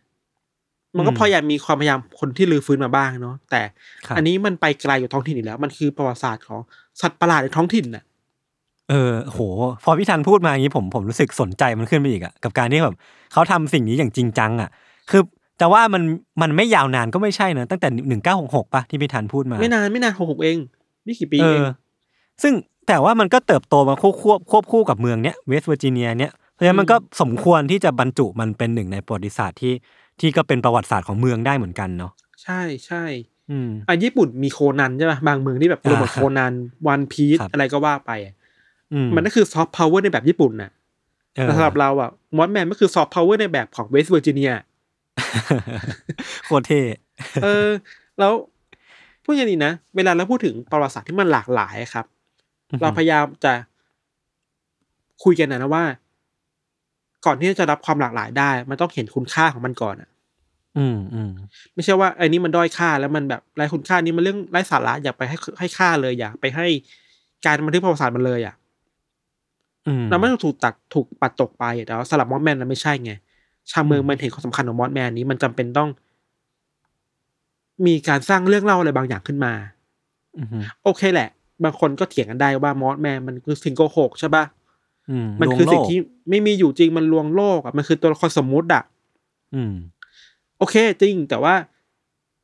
มันก็อืมพยายามมีความพยายามคนที่รื้อฟื้นมาบ้างเนาะแต่ครับอันนี้มันไปไกลอยู่ท้องถิ่นอีกแล้ว มันคือประวัติศาสตร์ของ สัตว์ประหลาดในท้องถิ่นน่ะ เออโห พอพี่ทันพูดมาอย่างนี้ผมผมรู้สึกสนใจมันขึ้นไปอีกอะกับการที่แบบเขาทำสิ่งนี้อย่างจริงจังอะคือแต่ว่ามันมันไม่ยาวนานก็ไม่ใช่นะตั้งแต่หนึ่งเก้าหกหกป่ะที่พี่ทันพูดมา ไม่นานไม่นานหกหกเองไม่กี่ปีเอเอองซึ่งแต่ว่ามันก็เติบโตมาควบควบควบคู่กับเมืองเนี้ยเวสต์เวอร์จิเนียเนี้ยเพราะฉะนั้นมันก็สมควรที่จะบรรจุมันเป็นหนึ่งในประวัติศาสตร์ที่ที่ก็เป็นประวัติศาสตร์ของเมืองได้เหมือนกันเนาะใช่ใช่ อืมอะญี่ปุ่นมีโคนันใช่ป่ะบางเมืองที่แบบรวมกับอ่าโคนันวันพีซครับอะไรก็ว่าไปอะอืมมันก็คือซอฟต์พาวเวอร์ในแบบญี่ปุ่นน่ะเออแต่สำหรับเราอะ Mothman ก็คือซอฟต์พาวเวอร์ในแบบของเวสต์เวอร์จิเนียโคตรเท่เออ แล้วพูดอย่างนี้นะ เวลาเราพูดถึงประวัติศาสตร์ที่มันหลากหลายอะครับ เราพยายามจะคุยกันนะนะว่า ก่อนที่จะรับความหลากหลายได้ มันต้องเห็นคุณค่าของมันก่อนอะ อืมอืมไม่ใช่ว่าไอ้นี้มันด้อยค่าแล้วมันแบบไร้คุณค่านี่มันเรื่องไร้สาระอย่าไปให้ให้ค่าเลยอย่าไปให้การบันทึกประวัติศาสตร์มันเลยอะอืมเราไม่ต้องถูกตัดถูกปัดตกไปแต่ว่าสลับมอสแมนเราไม่ใช่ไง ชาวเมืองมันเห็นความสำคัญของมอสแมนนี้มันจำเป็นต้อง มีการสร้างเรื่องเล่าอะไรบางอย่างขึ้นมาอืมโอเคแหละ บางคนก็เถียงกันได้ว่ามอสแมนมันคือสิ่งโกหกใช่ปะอืมมันคือลวงโลกสิ่งที่ไม่มีอยู่จริงมันลวงโลกอะมันคือตัวละครสมมุติอะ อืมโอเคจริงแต่ว่า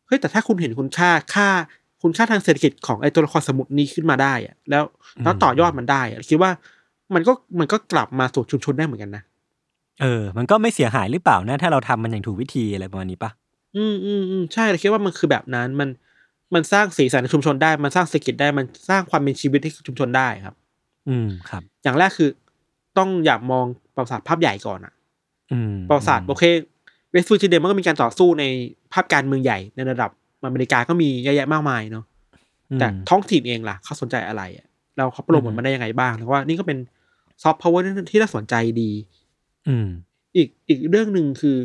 เฮ้ยแต่ถ้าคุณเห็นคุณค่าค่าคุณค่าทางเศรษฐกิจของไอ้ตัวละครสมุดนี้ขึ้นมาได้อะแล้วแล้วต่อยอดมันได้อะคิดว่ามันก็มันก็กลับมาสู่ชุมชนได้เหมือนกันนะเออ มันก็ไม่เสียหายหรือเปล่านะ ถ้าเราทำมันอย่างถูกวิธีอะไรประมาณนี้ปะอืมอืมอืมใช่เราคิดว่ามันคือแบบนั้นมันมันสร้างสีสันในชุมชนได้ มันสร้างเศรษฐกิจได้ มันสร้างความเป็นชีวิตให้ชุมชนได้ครับ อืมครับ อย่างแรกคือต้องอยากมองประวัติศาสตร์ภาพใหญ่ก่อนอะอืมประวัติศาสตร์โอเค เวสต์เวอร์จิเนียมันก็มีการต่อสู้ในภาพการเมืองใหญ่ในระดับอเมริกาก็มีเยอะแยะมากมายเนาะอืมแต่ท้องถิ่นเองล่ะ เขาสนใจอะไรอะแล้วเขาโปรโมทมันได้ยังไงบ้างแล้วว่านี่ก็เป็นซอฟต์พาวเวอร์ที่น่าสนใจดี อืม อีกอีกเรื่องหนึ่งคือ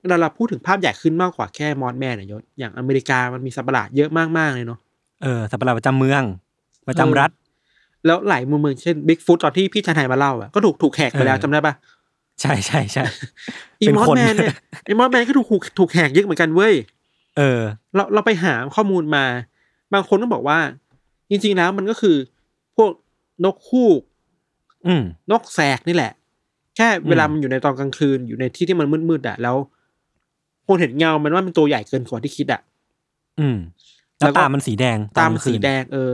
เวลาเราพูดถึงภาพใหญ่ขึ้นมากกว่าแค่ Mothman เนี่ยยศอย่างอเมริกามันมีสัตว์ประหลาดเยอะมากๆเลยเนาะเออสัตว์ประหลาดประจำเมือง ประจำรัฐ แล้วหลายมุมเมืองเช่นบิ๊กฟุตตอนที่พี่ชายไทยมาเล่าอะก็ถูกถูกแหกไปแล้วเออจำได้ปะ ใช่ใช่ใช่อีเป็น Mothman เนี่ยไอ Mothman ก็ถูกถูกถูกแหกเยอะเหมือนกันเว้ยเออ เราเราไปหาข้อมูลมา บางคนก็บอกว่า จริงๆแล้วมันก็คือ พวกนกฮูกอืมนกแสกนี่แหละ แค่เวลาอืมมันอยู่ในตอนกลางคืนอยู่ในที่ที่มันมืดๆอะแล้วคนเห็นเงา มันว่าเป็นตัวใหญ่เกินกว่าที่คิดอะ อืม แล้วแล้วก็ตามันสีแดง ตากลางคืนสีแดง เออ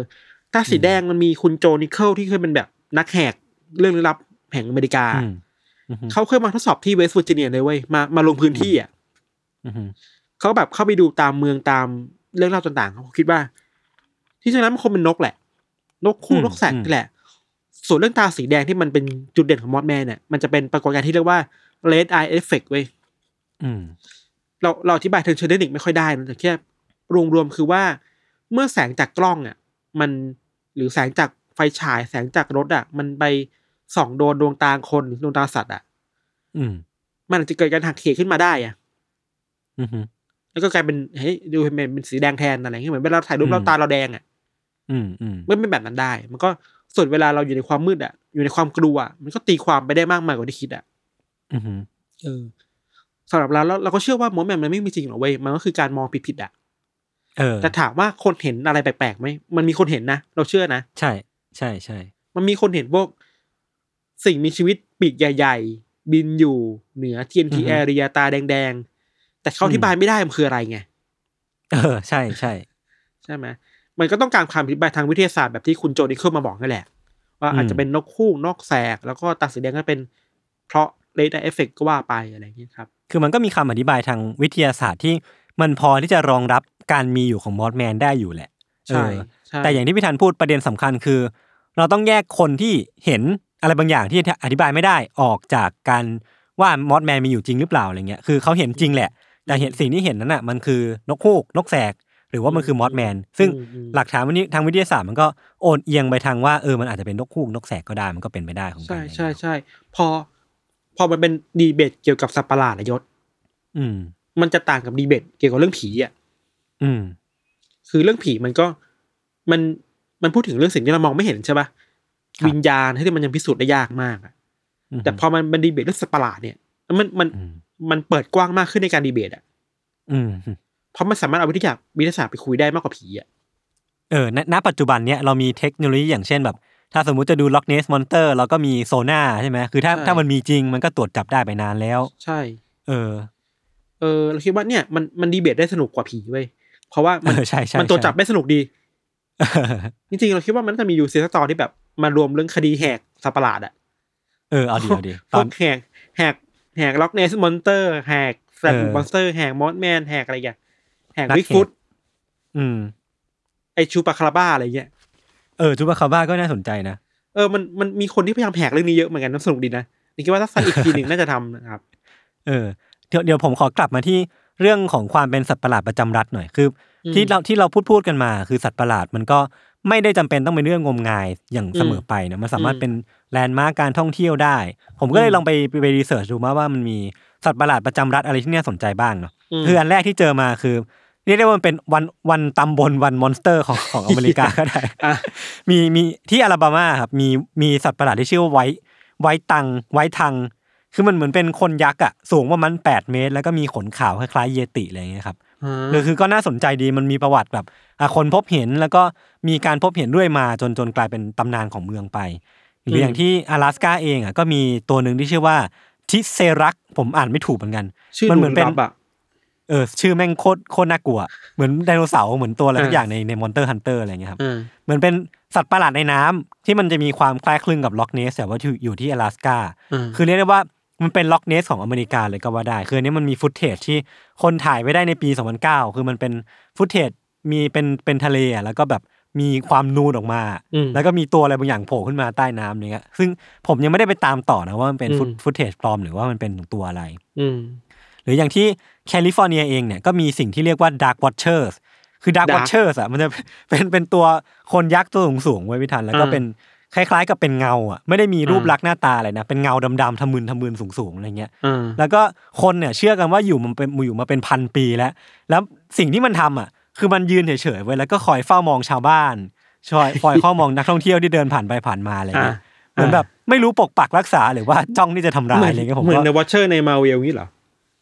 ตาสีแดงมันมีคุณ Joe Nickell ที่เคยเป็นแบบนักแหกเรื่องลึกลับแห่งอเมริกาอืมอืม เขาเคยมาทดสอบที่เวสต์เวอร์จิเนียเลยเว้ยมามาลงพื้นที่อะอืมเขาแบบเข้าไปดูตามเมืองตามเรื่องเล่าต่างๆเขาคิดว่า ที่จริงแล้วมันคงเป็นนกแหละ นกคู่นกแสกนี่แหละ ส่วนเรื่องตาสีแดงที่มันเป็นจุดเด่นของมอสแมนเนี่ยมันจะเป็นปรากฏการณ์ที่เรียกว่า red eye effect เว้ยอืมเราเราอธิบายเทงเชิงเทคนิคไม่ค่อยได้นะแต่แค่รวมๆคือว่าเมื่อแสงจากกล้องอะ มันหรือแสงจากไฟฉายแสงจากรถอะ มันไป ส่องโดนดวงตาคนหรือดวงตาสัตว์อะ อืม มันอาจจะเกิดการหักเหขึ้นมาได้อะ อืมแล้วก็กลายเป็นเฮ้ยดูเป็นเป็นสีแดงแทนอะไรเงี้ยเหมือนเวลาถ่ายรูปอืมเราตาเราแดงอะ อืมอืมไม่เป็นแบบนั้นได้ มันก็ส่วนเวลาเราอยู่ในความมืดอะ อยู่ในความกลัวอะมันก็ตีความไปได้มากมายกว่าที่คิดอะ อืมเออสำหรับเราแล้วเราก็เชื่อว่ามดแมนมันไม่มีจริงหรอกเว้ยมันก็คือการมองผิดๆอะเออแต่ถามว่าคนเห็นอะไรแปลกๆไหมมันมีคนเห็นนะเราเชื่อนะใช่ ใช่ใช่มันมีคนเห็นพวก สิ่งมีชีวิตปีกใหญ่ ๆ บินอยู่เหนือ TNT อือฮึ area ตาแดงๆ แต่เขาอธิบายไม่ได้มันคืออะไรไง เออ ใช่ใช่ใช่ไหมมันก็ต้องการความอธิบายทางวิทยาศาสตร์แบบที่คุณ Joe Nickell มาบอกนั่นแหละ ว่าอืมอาจจะเป็นนกคู่นกแสก แล้วก็ตาสีแดงก็เป็น เพราะ red-eye effect ก็ว่าไปอะไรอย่างเนี้ยครับ คือมันก็มีคำอธิบายทางวิทยาศาสตร์ที่มันพอที่จะรองรับการมีอยู่ของ Mothman ได้อยู่แหละใช่เออใช่แต่อย่างที่พี่ธันพูดประเด็นสำคัญคือ เราต้องแยกคนที่เห็น อะไรบางอย่างที่อธิบายไม่ได้ออกจากการว่า Mothman มีอยู่จริงหรือเปล่าอะไรเงี้ยคือเขาเห็นจริงแหละ แต่เห็นสิ่งที่เห็นนั้นอะมันคือนกฮูกนกแสกหรือว่ามันคือ Mothman ซึ่งอืมอืมหลักฐานวันนี้ทางวิทยาศาสตร์มันก็โอนเอียงไปทางว่าเออมันอาจจะเป็นนกฮูกนกแสกก็ได้มันก็เป็นไปได้ของใช่การใช่ใช่พอ พอมันเป็นดีเบตเกี่ยวกับสัตว์ประหลาดอะยศอืม มันจะต่างกับดีเบตเกี่ยวกับเรื่องผีอะอืม คือเรื่องผีมันก็มันมันพูดถึงเรื่องสิ่งที่เรามองไม่เห็นใช่ปะครับ วิญญาณที่มันยังพิสูจน์ได้ยากมากอะอืมแต่พอมันเป็นดีเบตเรื่องสัตว์ประหลาดเนี่ย มันมันอืมมันเปิดกว้างมากขึ้นในการดีเบตอะอืมเพราะมันสามารถเอาวิทยาวิทยาศาสตร์ไปคุยได้มากกว่าผีอะเออณณปัจจุบันเนี้ยเรามีเทคโนโลยีอย่างเช่นแบบ ถ้าสมมุติจะดู Loch Ness Monster เราก็มีโซนาร์ใช่ไหมคือถ้าใช่ถ้ามันมีจริงมันก็ตรวจจับได้ไปนานแล้ว ใช่ เออ เออเราคิดว่าเนี่ยมันมันดีเบตได้สนุกกว่าผีเว้ยเพราะว่ามันเออใช่ใช่มันตัวใช่จับได้สนุกดีจริงๆเราคิดว่ามันจะมีอยู่ซีซั่นต่อที่แบบ มารวมเรื่องคดีแหกสัตว์ประหลาดอะเออเอาดีเอาดีพตอวนกแหกแหกแหกล็อกเนสมอนเตอร์แหกแฟลตเออมอนสเตอร์แหกมอสแมนแหกอะไรอย่างแหกนักวิกฟุตแหกอืม ไอชูปาคาราบ้าอะไรเงี้ยเออจูบาคาบ้าก็น่าสนใจนะเออมันมันมีคนที่พยายามแหกเรื่องนี้เยอะเหมือนกันน่าสนุกดีนะนี่คิดว่าถ้าใส่อีกทีหนึ่งน่าจะทำนะครับ เออ เดี๋ยวเดี๋ยวผมขอกลับมาที่เรื่องของความเป็นสัตว์ประหลาดประจำรัฐหน่อยคืออมที่เราที่เราพูดพูดกันมา คือสัตว์ประหลาดมันก็ ไม่ได้จำเป็นต้องเป็นเรื่องงมงายอย่างเสมอไปนะมันสามารถอืมเป็นแลนด์มาร์กการท่องเที่ยวได้ ผมก็เลอืยมลองไปไปไป research ดูมาว่ามันมีสัตว์ประหลาดประจำรัฐอะไรที่น่าสนใจบ้างเนาะอืมคืออันแรกที่เจอมาคือเรียกได้ว่ามันเป็น one one ตำบล one monster ของของอเมริกาก็ได้อะมีมีที่อลาบามาครับมีมีสัตว์ประหลาดที่ชื่อว่าไวท์ไวท์ตังไวท์ทัง คือมันเหมือนเป็นคนยักษ์อะสูงประมาณแปดเมตร แล้วก็มีขนขาวคล้ายๆเยติอะไรอย่างเงี้ยครับคือคือก็น่าสนใจดีมันมีประวัติแบบอะ คนพบเห็นแล้วก็มีการพบเห็นด้วยมาจนจนกลายเป็นตำนานของเมืองไป หรืออย่างที่阿拉สกาเองอ่ะก็มีตัวหนึ่งที่ชื่อว่าทิเซรักผมอ่านไม่ถูกเหมือนกัน ชื่อ มันเหมือนเป็น ดูลับอะ เ เออชื่อแม่งโคตรโคตรน่ากลัว เหมือนไดโนเสาร์เหมือนตัวอะไรทุก อ่า อย่างในในมอนเตอร์ฮันเตอร์อะไรเงี้ยครับ อ่า เหมือนเป็นสัตว์ประหลาดในน้ำที่มันจะมีความคล้ายคลึงกับล็อกเนสแต่ว่าอยู่อยู่ที่阿拉斯กา อ่า คือเรียกได้ว่ามันเป็นล็อกเนสของอเมริกาเลยก็ว่าได้ คืออันนี้มันมีฟุตเทจที่คนถ่ายไว้ได้ในปี 2009 คือมันเป็นฟุตเทจ มีเป็นเป็นทะเลอะแล้วก็แบบมีความนูนออกมา อืม แล้วก็มีตัวอะไรบางอย่างโผล่ขึ้นมาใต้น้ำเนี้ยซึ่งผมยังไม่ได้ไปตามต่อนะว่ามันเป็นฟุตอืม footage ปลอมหรือว่ามันเป็นตัวอะไร อืม หรืออย่างที่แคลิฟอร์เนียเองเนี่ยก็มีสิ่งที่เรียกว่า Dark Watchers คือ Dark Dark Watchers อะมันจะ เป็นเป็นตัวคนยักษ์ตัวสูงสูงๆไว้พิทัน แล้วก็อ่าเป็นคล้ายๆ กับเป็นเงาอะไม่ได้มีรูปอ่า ลักษณ์หน้าตาอะไรนะเป็นเงาดำๆทะมึนทะมึนสูงๆอะไรเงี้ย อ่า แล้วก็คนเนี่ยเชื่อกันว่าอยู่มันเป็นอยู่มาเป็นพันปีแล้ว แล้วสิ่งที่มันทำอะ คือมันยืนเฉยๆไว้แล้วก็คอยเฝ้ามองชาวบ้านคอยคอยเฝ้ามองนักท่องเที่ยวที่เดินผ่านไปผ่านมาอะไรเงี้ยอ่าเหมือนแบบไม่รู้ปกปักรักษาหรือว่าจ้องที่จะทำร้ายอะไรเงี้ยผมเหมือนก็ใน Watcher ในมาเวลนี้เหรอ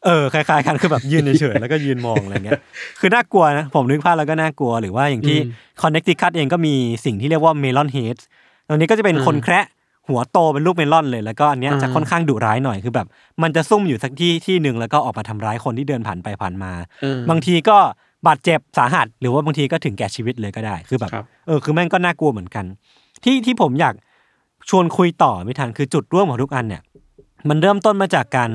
เออคล้ายๆกันคือแบบยืนเฉยๆแล้วก็ยืนมองอะไรเงี้ยคือน่ากลัวนะผมนึกภาพแล้วก็น่ากลัวหรือว่าอย่างที่อืมคอนเน c ติคัตเองก็มีสิ่งที่เรียกว่า Melon Head ตรงนี้ก็จะเป็นอ่าคนแคระหัวโตเป็นลูกเมลอนเลย แล้วก็อันเนี้ยอ่าจะค่อนข้างดุร้ายหน่อยคือแบบ มันจะซุ่มอยู่สักที่ที่หนึ่งแล้วก็ออกมาทำร้ายคนที่เดินผ่านไปผ่านมาเออบางทีก็ บาดเจ็บสาหัส หรือว่าบางทีก็ถึงแก่ชีวิตเลยก็ได้คือแบบครับเออคือแม่งก็น่ากลัวเหมือนกัน ที่ที่ผมอยากชวนคุยต่อพี่ธันคือจุดร่วมของทุกอันเนี่ย มันเริ่มต้นมาจากการ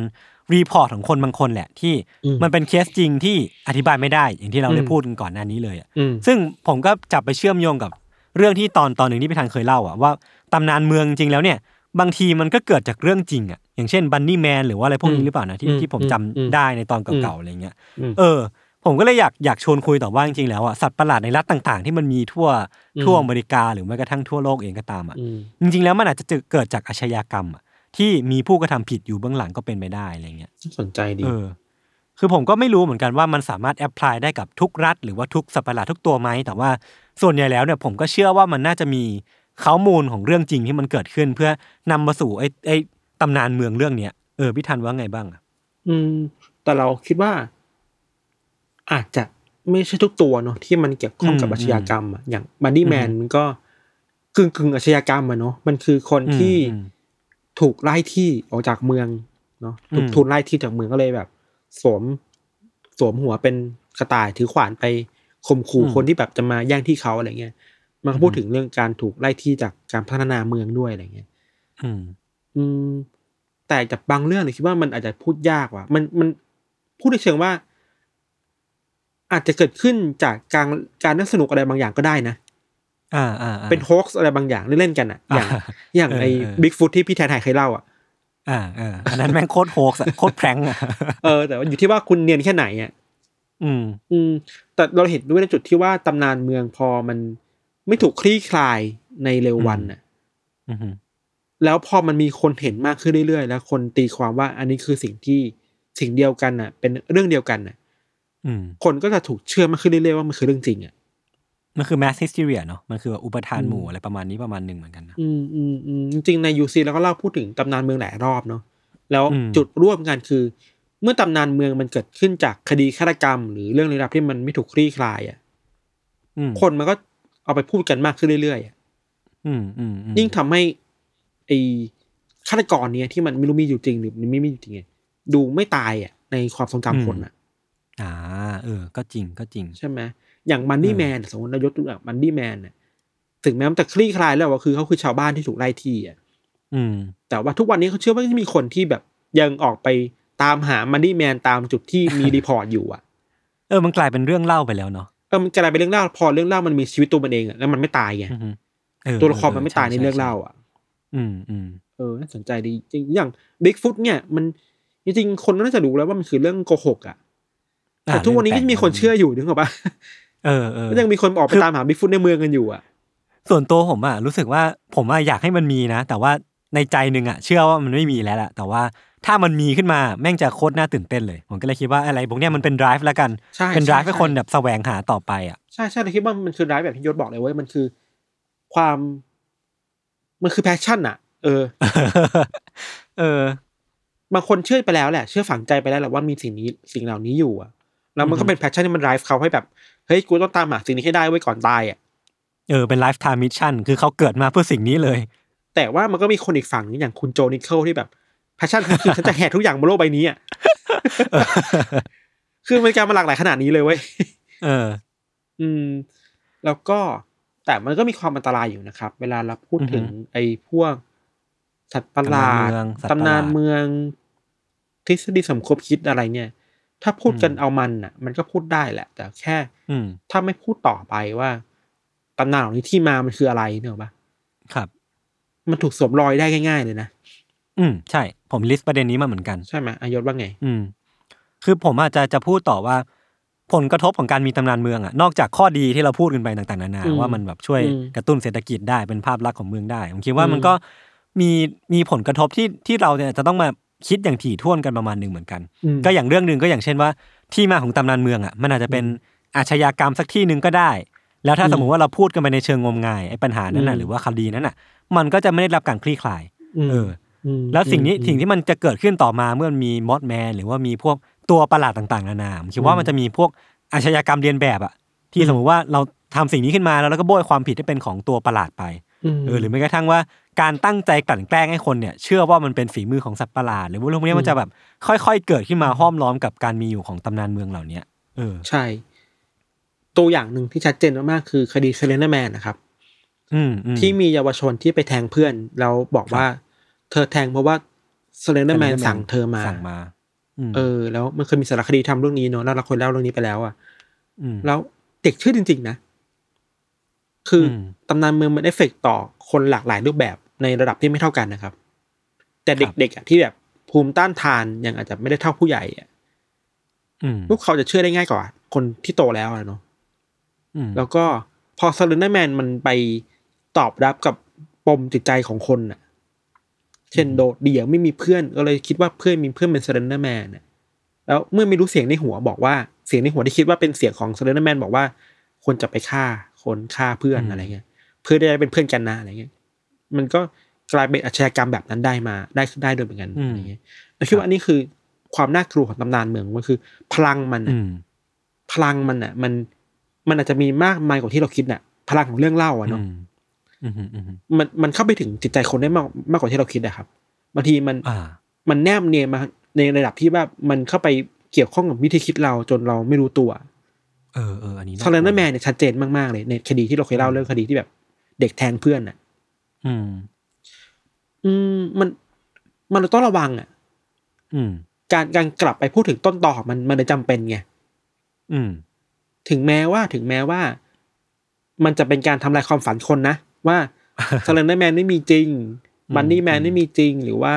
report ของคนบางคนแหละ ที่อืมมันเป็นเคสจริงที่อธิบายไม่ได้ อย่างที่เราได้อืมพูดกันก่อนหน้านี้เลยอะอืมซึ่งผมก็จับไปเชื่อมโยงกับเรื่องที่ตอนตอนหนึ่งที่พี่ธันเคยเล่าอะว่าตำนานเมืองจริงแล้วเนี่ย บางทีมันก็เกิดจากเรื่องจริงอะอย่างเช่น Bunny Man หรือว่าอะไรพวกนี้หรือเปล่านะที่อืมที่ผมจำอืมได้ในตอนเก่าๆอะไรเงี้ยอืมเออ ผมก็เลยอยากอยากชวนคุยต่อว่าจริงๆแล้วอะสัตว์ประหลาดในรัฐต่าง ๆ ที่มันมีทั่วอืมทั่วอเมริกาหรือแม้กระทั่งทั่วโลกเองก็ตามอะอืมจริง ๆ แล้วมันอาจจะเกิดจากอาชญากรรมอะที่มีผู้กระทำผิดอยู่เบื้องหลังก็เป็นไปได้อะไรเงี้ยสนใจดีเออคือผมก็ไม่รู้เหมือนกันว่ามันสามารถแอพพลายได้กับทุกรัฐ หรือว่าทุกสัตว์ประหลาดทุกตัวไหมแต่ว่าส่วนใหญ่แล้วเนี่ยผมก็เชื่อว่ามันน่าจะมีข้อมูลของเรื่องจริงที่มันเกิดขึ้น เพื่อนำมาสู่ไอ้ไอ้ตำนานเมืองเรื่องเนี้ยเออพี่ทันว่าไงบ้างอะอืมแต่เราคิดว่า อาจจะไม่ใช่ทุกตัวเนาะที่มันเกี่ยวข้องกับอืมอาชญากรรมอะอย่างบันดี้แมนอืมมันก็กึ่งกึ่งๆอาชญากรรมอะเนาะมันคือคนอืมที่อืมถูกไล่ที่ออกจากเมืองเนาะถูกอืมทุนไล่ที่จากเมืองก็เลยแบบ สวมสวมหัวเป็นกระต่ายถือขวานไปข่มขู่คนที่แบบจะมาแย่งที่เขาอะไรเงี้ยมันก็พูดถึงเรื่องการถูกไล่ที่จากการพัฒนาเมืองด้วยอะไรเงี้ยอืม อืม แต่จากบางเรื่องเนี่ยคิดว่ามันอาจจะพูดยากว่ะ มันมันพูดในเชิงว่า อาจจะเกิดขึ้นจากการการน่าสนุกอะไรบางอย่างก็ได้นะอ่าอ่าอ่าเป็น hoax อะไรบางอย่างเล่นๆกันอะ อย่างอ่าอย่างไอ้เออเออบิ๊กฟุตที่พี่แทนไทยเคยเล่าอะอ่าเอออันนั้นแม่งโคตร hoax อะโคตร prank อะเออแต่ว่าอยู่ที่ว่าคุณเนียนแค่ไหนอะอืม อืม แต่เราเห็นด้วยในจุดที่ว่าตำนานเมืองพอมันไม่ถูกคลี่คลายในเร็ววันน่ะอืมแล้วพอมันมีคนเห็นมากขึ้นเรื่อยๆ แล้วคนตีความว่าอันนี้คือสิ่งที่สิ่งเดียวกันน่ะ เป็นเรื่องเดียวกันน่ะอืม คนก็จะถูกเชื่อมากขึ้นเรื่อยๆว่ามันคือเรื่องจริงอะมันคือ mass hysteria เนาะมันคือแบบอุปทานอืมหมู่อะไรประมาณนี้ประมาณหนึ่งเหมือนกันนะอืมอืมอืมจริงๆในยูซีเราก็เล่าพูดถึงตำนานเมืองหลายรอบเนาะแล้วอืมจุดร่วมกันคือ เมื่อตำนานเมืองมันเกิดขึ้นจากคดีฆาตกรรม หรือเรื่องลี้ลับที่มันไม่ถูกคลี่คลายอะอืมคนมันก็เอาไปพูดกันมากขึ้นเรื่อยๆอะอืมอืมอืมยิ่งทำให้ไอ้ฆาตกรเนี้ยที่มันไม่รู้มีอยู่จริงหรือมันไม่มีอยู่จริงไงดูไม่ตายอะในความทรงจำคนอะ อ่า เออ ก็จริงก็จริง ใช่ไหมอย่าง Bunny เออ Man สมมตินะยกตัวอย่าง Bunny Man น่ะถึงแม้มันจะคลี่คลายแล้วว่าคือเขาคือชาวบ้านที่ถูกไล่ที่อะอืม แต่ว่าทุกวันนี้เขาเชื่อว่าจะมีคนที่แบบยังออกไปตามหา Bunny Man ตามจุดที่มี report อยู่อะ เออ มันกลายเป็นเรื่องเล่าไปแล้วเนาะเออมันกลายเป็นเรื่องเล่าพอเรื่องเล่ามันมีชีวิตตัวมันเองอะแล้วมันไม่ตายไงอืมเออตัวละครมันไม่ตายช่ในเรื่องช่เล่า อะ อืมอืมเออน่าสนใจดีจริงอย่างบิ๊กฟุตเนี่ย มันจริงๆคนน่าจะรู้แล้วว่ามันคือเรื่องโกหกอะ แต่ทุกวันนี้ก็ยังมีคนเชื่ออยู่นึกออกปะเออเออก็ยังมีคนออกไปคือตามหาบิ๊กฟุตในเมืองกันอยู่อะ ส่วนตัวผมอะรู้สึกว่าผมอะอยากให้มันมีนะ แต่ว่าในใจหนึ่งอะเชื่อว่ามันไม่มีแล้วแหละแต่ว่าถ้ามันมีขึ้นมาแม่งจะโคตรน่าตื่นเต้นเลย ผมก็เลยคิดว่าอะไรพวกเนี้ยมันเป็น drive แล้วกันใช่เป็น drive ใช่ให้คนแบบแสวงหาต่อไปอะใช่ใช่เราคิดว่ามันคือร้ายแบบที่ยศบอกเลยเว้ยมันคือ ความ มันคือ passion อะ เออ เออบางคนเชื่อไปแล้วแหละ เชื่อฝังใจไปแล้วแหละว่ามีสิ่งนี้สิ่งเหล่านี้อยู่อะ แล้วมันก็อือฮึเป็น passion ที่มัน drive เขาให้แบบเฮ้ยกูต้องตามหาสิ่งนี้ให้ได้ไว้ก่อนตายอะเออเป็น lifetime mission คือเขาเกิดมาเพื่อสิ่งนี้เลย แต่ว่ามันก็มีคนอีกฝั่งนึงอย่างคุณ Joe Nickell ที่แบบ passion คือฉันจะแหกทุกอย่างบนโลกใบนี้อะคือมันการมาหลากหลายขนาดนี้เลยเว้ยเออ อืม แล้วก็แต่มันก็มีความอันตรายอยู่นะครับ เวลาเราพูดถึงอือฮึไอ้พวกสัตว์ประหลาดตำนานเมืองสัตว์ประหลาดตำนานเมือง ทฤษฎีสมคบคิดอะไรเนี่ย ถ้าพูดกันอืมเอามันอะ มันก็พูดได้แหละ แต่แค่ อืมถ้าไม่พูดต่อไปว่าตำนานเหล่านี้ที่มามันคืออะไรเนี่ยหรอกปะครับ มันถูกสวมรอยได้ง่าย ๆ เลยนะอืมใช่ ผมลิสต์ประเด็นนี้มาเหมือนกันใช่ไหมอายศว่าไง อืม คือผมอาจจะจะพูดต่อว่า ผลกระทบของการมีตำนานเมืองอะนอกจากข้อดีที่เราพูดกันไปต่างๆนานาอืมว่ามันแบบช่วยอืมกระตุ้นเศรษฐกิจได้เป็นภาพลักษณ์ของเมืองได้ ผมคิดว่าอืมมันก็มีมีผลกระทบที่ที่เราเนี่ยจะต้องมา คิดอย่างถี่ถ้วนกันประมาณหนึ่งเหมือนกันอืมก็อย่างเรื่องหนึ่งก็อย่างเช่นว่า ที่มาของตำนานเมืองอะมันอาจจะเป็นอาชญากรรมสักที่หนึ่งก็ได้ แล้วถ้าอืมสมมุติว่าเราพูดกันไปในเชิงงมงายไอ้ปัญหานั้นอืน่ะมหรือว่าคดีนั้นน่ะ มันก็จะไม่ได้รับการคลี่คลายมเออมแล้วสิ่งนี้อืมสิ่งที่มันจะเกิดขึ้นต่อมาเมื่อมีมอสแมนหรือว่ามีพวกตัวประหลาดต่างๆนานาผมคิดว่าอืมมันจะมีพวกอาชญากรรมเรียนแบบอะที่อืมสมมติว่าเราทำสิ่งนี้ขึ้นมาแล้วเราก็โบยความผิดให้เป็นของตัวประหลาดไปมเออหรือแม้กระทั่งว่า การตั้งใจกลั่นแกล้งให้คนเนี่ยเชื่อว่ามันเป็นฝีมือของสัตว์ประหลาดหรือว่าเรื่องพวกนี้มันจะแบบ ค่อย ๆ เกิดขึ้นมาห้อมล้อมกับการมีอยู่ของตำนานเมืองเหล่าเนี้ยเออ ใช่ ตัวอย่างหนึ่งที่ชัดเจนมากๆคือคดี Slenderman นะครับอืมอืมที่มีเยาวชนที่ไปแทงเพื่อนแล้วบอกว่า เธอแทงเพราะว่าเซเลนแมน Slenderman สั่งเธอมาสั่งมามเออ แล้วมันเคยมีสารคดีทำเรื่องนี้เนอะแล้วเราเคยเล่าเรื่องนี้ไปแล้วอะมแล้วเด็กเชื่อจริง ๆ นะคืออมตำนานเมืองมันเอฟเฟกต์ต่อคนหลากหลายรูปแบบ ในระดับที่ไม่เท่ากันนะครับ แต่เด็กๆอะที่แบบภูมิต้านทานยังอาจจะไม่ได้เท่าผู้ใหญ่อะอืมพวกเขาจะเชื่อได้ง่ายกว่า คนที่โตแล้วอะเนาะอืมแล้วก็พอ s เลน d ด r แมนมันไปตอบรับกับปมจิตใจของคนน่ะ เช่นโดดเดี่ยวไม่มีเพื่อนก็เลยคิดว่าเพื่อนมีเพื่อนเป็น s เลน d ด r แมนน่ะแล้วเมื่อไม่รู้เสียงในหัวบอกว่าเสียงในหัวที่คิดว่าเป็นเสียงของ s เลน d ด r แมนบอกว่าควรจะไปฆ่าคนฆ่าเพื่อนอะไรเงี้ยเพื่อได้เป็นเพื่อนกันนะอะไรเงี้ย มันก็กลายเป็นอาชญากรรมแบบนั้นได้มาได้ได้โดยเหมือนกันอะไรเงี้ยแล้วคิดว่าอันนี้คือความน่ากลัวของตำนานเมืองมันคือ พลังมันน่ะอืมพลังมันอะ มันมันอาจจะมีมากมายกว่าที่เราคิดน่ะ พลังของเรื่องเล่าอะเนาะอืมอืมอืมอืมมันมันเข้าไปถึงจิตใจคนได้มากมากกว่าที่เราคิดอะครับบางทีมันอ่ามันแนบเนียนมาในระดับที่ว่ามันเข้าไปเกี่ยวข้องกับวิธีคิดเราจนเราไม่รู้ตัว เออเอออันนี้ Slenderman เนี่ยชัดเจนมากๆเลยในคดีที่เราเคยเล่าเรื่องคดีที่แบบ เด็กแทงเพื่อนอะ อืม อืมมันมันต้องระวังอะ อืม การการกลับไปพูดถึงต้นตอของมันมันเลยจำเป็นไงอืม ถึงแม้ว่าถึงแม้ว่า มันจะเป็นการทำลายความฝันคนนะว่า Slenderman ไม่มีจริงอืม Bunny Man อืมไม่มีจริง หรือว่า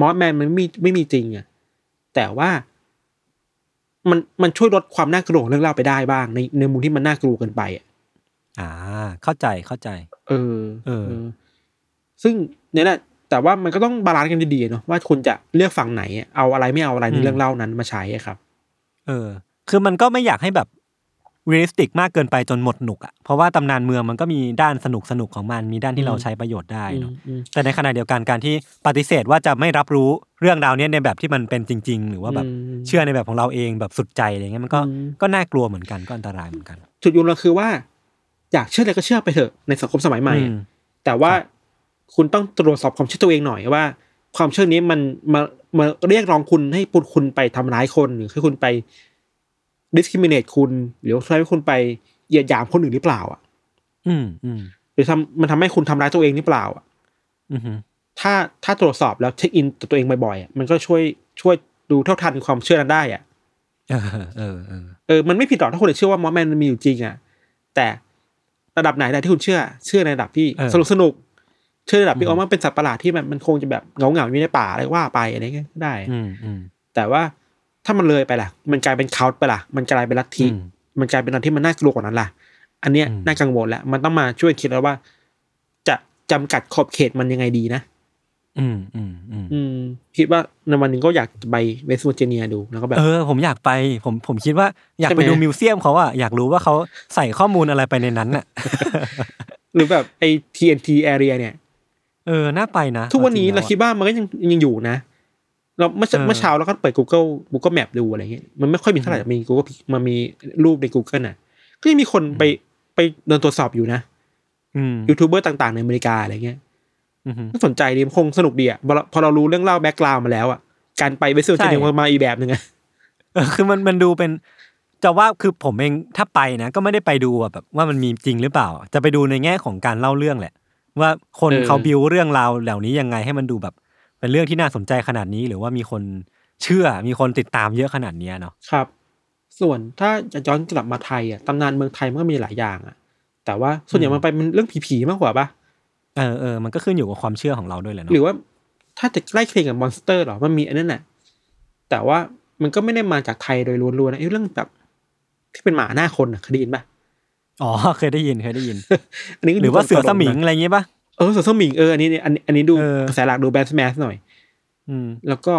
Mothman มันไม่มีไม่มีจริงอะ แต่ว่ามันมันช่วยลดความน่ากลัวของเรื่องเล่าไปได้บ้าง ในในมุมที่มันน่ากลัวเกินไปอะอ่า เข้าใจเข้าใจ เออ เออ ซึ่งเนี่ยแหละแต่ว่ามันก็ต้อง balance กันดีๆเนาะว่าคุณจะเลือกฝั่งไหนอะเอาอะไรไม่เอาอะไรในเรื่องเล่านั้นมาใช้อะครับ เออ คือมันก็ไม่ออยากให้แบบ realistic มากเกินไปจนหมดหนุกอะเพราะว่าตำนานเมืองมันก็มีด้านสนุกสนุกของมันมีด้านที่เราอืมใช้ประโยชน์ได้เนาะอืมแต่ในขณะเดียวกันการที่ปฏิเสธว่าจะไม่รับรู้เรื่องราวเนี้ยในแบบที่มันเป็นจริง ๆ หรือว่าแบบอืมเชื่อในแบบของเราเองแบบสุดใจอะไรเงี้ยมันก็อืมก็น่ากลัวเหมือนกันก็อันตรายเหมือนกัน จุดยืนเราคือว่า อยากเชื่ออะไรก็เชื่อไปเถอะในสังคมสมัยใหม่อะอืมแต่ว่า คุณต้องตรวจสอบความเชื่อตัวเองหน่อยว่า ความเชื่อนี้มันมามาเรียกร้องคุณให้ปุคุณไปทำร้ายคนหรือให้คุณไป discriminate คุณ หรือให้คุณไปเหยียดหยามคนอื่นหรือเปล่า อะ อืมอืมหรือทำมันทำให้คุณทำร้ายตัวเองหรือเปล่า อะ อืมฮึถ้าถ้าตรวจสอบแล้วเช็คอินตัวเองบ่อยๆอะมันก็ช่วยช่วยดูเท่าทันความเชื่อนั้นได้อะเออเออเออเออมันไม่ผิดหรอกถ้าคุณจะเชื่อว่ามอสแมนมันมีอยู่จริงอะแต่ระดับไหนได้ที่คุณเชื่อ เชื่อในระดับที่เออสนุกสนุก เชื่อในระดับที่อืมอ๋อมันเป็นสัตว์ประหลาดที่แบบมันคงจะแบบเหงาเหงาๆอยู่ในป่าอะไรว่าไปอะไรเงี้ยก็ได้ อืมอืมแต่ว่าถ้ามันเลยไปล่ะ มันกลายเป็นเคาท์ไปล่ะ มันกลายเป็นลัทธิอืมมันกลายเป็นอะไรที่มันน่ากลัวกว่านั้นล่ะ อันเนี้ยอืมน่ากังวลแล้ว มันต้องมาช่วยคิดแล้วว่า จะจำกัดขอบเขตมันยังไงดีนะ อืมอืมอืมอืมคิดว่าในวันหนึงก็อยากจะไปเวสต์เวอร์จิเนียดูแล้วก็แบบเออผมอยากไป ผมผมคิดว่าอยากใช่ไหไปมดูมิวเซียมเขาอะอยากรู้ว่าเขาใส่ข้อมูลอะไรไปในนั้นน่ะหรือแบบไอ้ TNT area เนี่ย เออน่าไปนะ ทุกวันนี้อจงเราแล้คิดว่ามันก็ยังยังอยู่นะ เราเมื่อเช้าเออเมื่อเช้าเราก็เปิด Google Google Map ดูอะไรเงี้ยมันไม่ค่อยมีเท่าไหร่มี Google มันมีรูปใน Google น่ะ ก็ยังมีคนไปไปเดินตรวจสอบอยู่นะอืมยูทูบเบอร์ต่างๆ ในอเมริกาอะไรเงี้ยอืมฮึก็สนใจดีมันคงสนุกดีอะพอเราพอเรารู้เรื่องเล่า background มาแล้วอะการไปเวสต์เวอร์จิเนียใช่มันมาอีกแบบหนึ่งอะเออคือมันมันดูเป็นจะว่าคือผมเองถ้าไปนะ ก็ไม่ได้ไปดูอะแบบว่ามันมีจริงหรือเปล่า จะไปดูในแง่ของการเล่าเรื่องแหละ ว่าคนเออเขาบิวเรื่องราวเหล่านี้ยังไงให้มันดูแบบ เป็นเรื่องที่น่าสนใจขนาดนี้ หรือว่ามีคนเชื่อมีคนติดตามเยอะขนาดเนี้ยเนาะครับ ส่วนถ้าจะย้อนกลับมาไทยอะตำนานเมืองไทยมันก็มีหลายอย่างอะ แต่ว่าส่วนใหญ่มันไปมันเรื่องผีๆมากกว่าปะเออเออมันก็ขึ้นอยู่กับความเชื่อของเราด้วยแหละหรือเนาะว่าถ้าจะใกล้เคียงกับ monster หรอมันมีอันนั้นน่ะแต่ว่ามันก็ไม่ได้มาจากไทยโดยล้วนๆนะไอ้เรื่องแบบที่เป็นหมาหน้าคนอะเคยได้ยินปะ อ๋อเคยได้ยินเคยได้ยิน อันนี้ก็หรือว่าเสือสมิงนะอะไรอย่างงี้ป่ะเออเสือสมิงเอออันนี้อันนี้อันนี้ดูเออกระแสหลักดูแบบ mass หน่อย อืม แล้วก็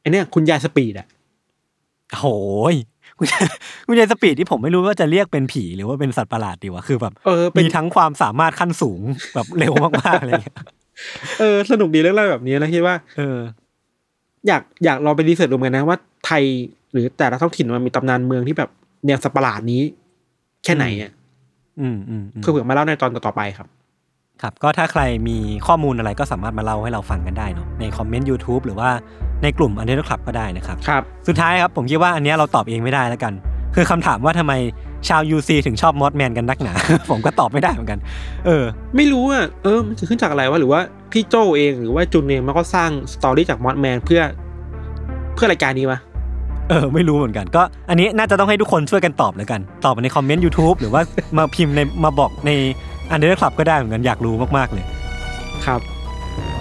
ไอเนี้ยคุณยาย speed อะโหยคุณยายคุณยายสปีดที่ผมไม่รู้ว่าจะเรียกเป็นผีหรือว่าเป็นสัตว์ประหลาดดีวะคือแบบเออเป็นมีทั้งความสามารถขั้นสูงแบบเร็วมากๆอะไรอย่างเงี้ยเออสนุกดีเรื่องเล่าแบบนี้แล้วคิดว่า เออ อยากอยากลองไปรีเสิร์ชดูเหมือนกันนะว่าไทยหรือแต่ละท้องถิ่นมันมีตำนานเมืองที่แบบแนวสัตว์ประหลาดนี้ แค่ไหนอะอืมอืมอืมเพื่อเผื่อมาเล่าในตอนต่อๆไปครับ ครับ ก็ถ้าใครมีข้อมูลอะไรก็สามารถมาเล่าให้เราฟังกันได้เนาะในคอมเมนต์ YouTube หรือว่าในกลุ่มอันเดอร์คลับก็ได้นะครับครับสุดท้ายครับผมคิดว่าอันเนี้ยเราตอบเองไม่ได้แล้วกัน คือคำถามว่าทำไมชาว UC ถึงชอบ Mothman กันนักหนา ผมก็ตอบไม่ได้เหมือนกัน เออ ไม่รู้อะเออมันจะขึ้นจากอะไรวะหรือว่าพี่โจเองหรือว่าจุนเองมันก็สร้าง story จาก Mothman เพื่อเพื่อรายการนี้วะ เออไม่รู้เหมือนกัน ก็อันนี้น่าจะต้องให้ทุกคนช่วยกันตอบแล้วกัน ตอบมาในคอมเมนต์ YouTube หรือว่ามาพิมพ์ในมาบอกในอันเดอร์คลับก็ได้เหมือนกันอยากรู้มากๆเลยครับ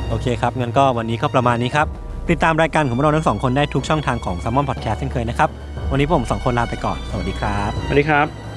โอเคครับงั้นก็วันนี้ก็ประมาณนี้ครับ ติดตามรายการของเราทั้งสองคนได้ทุกช่องทางของ s ซ m m o n Podcast เช่นเคยนะครับ วันนี้ผมสองคนลาไปก่อน สวัสดีครับ สวัสดีครับ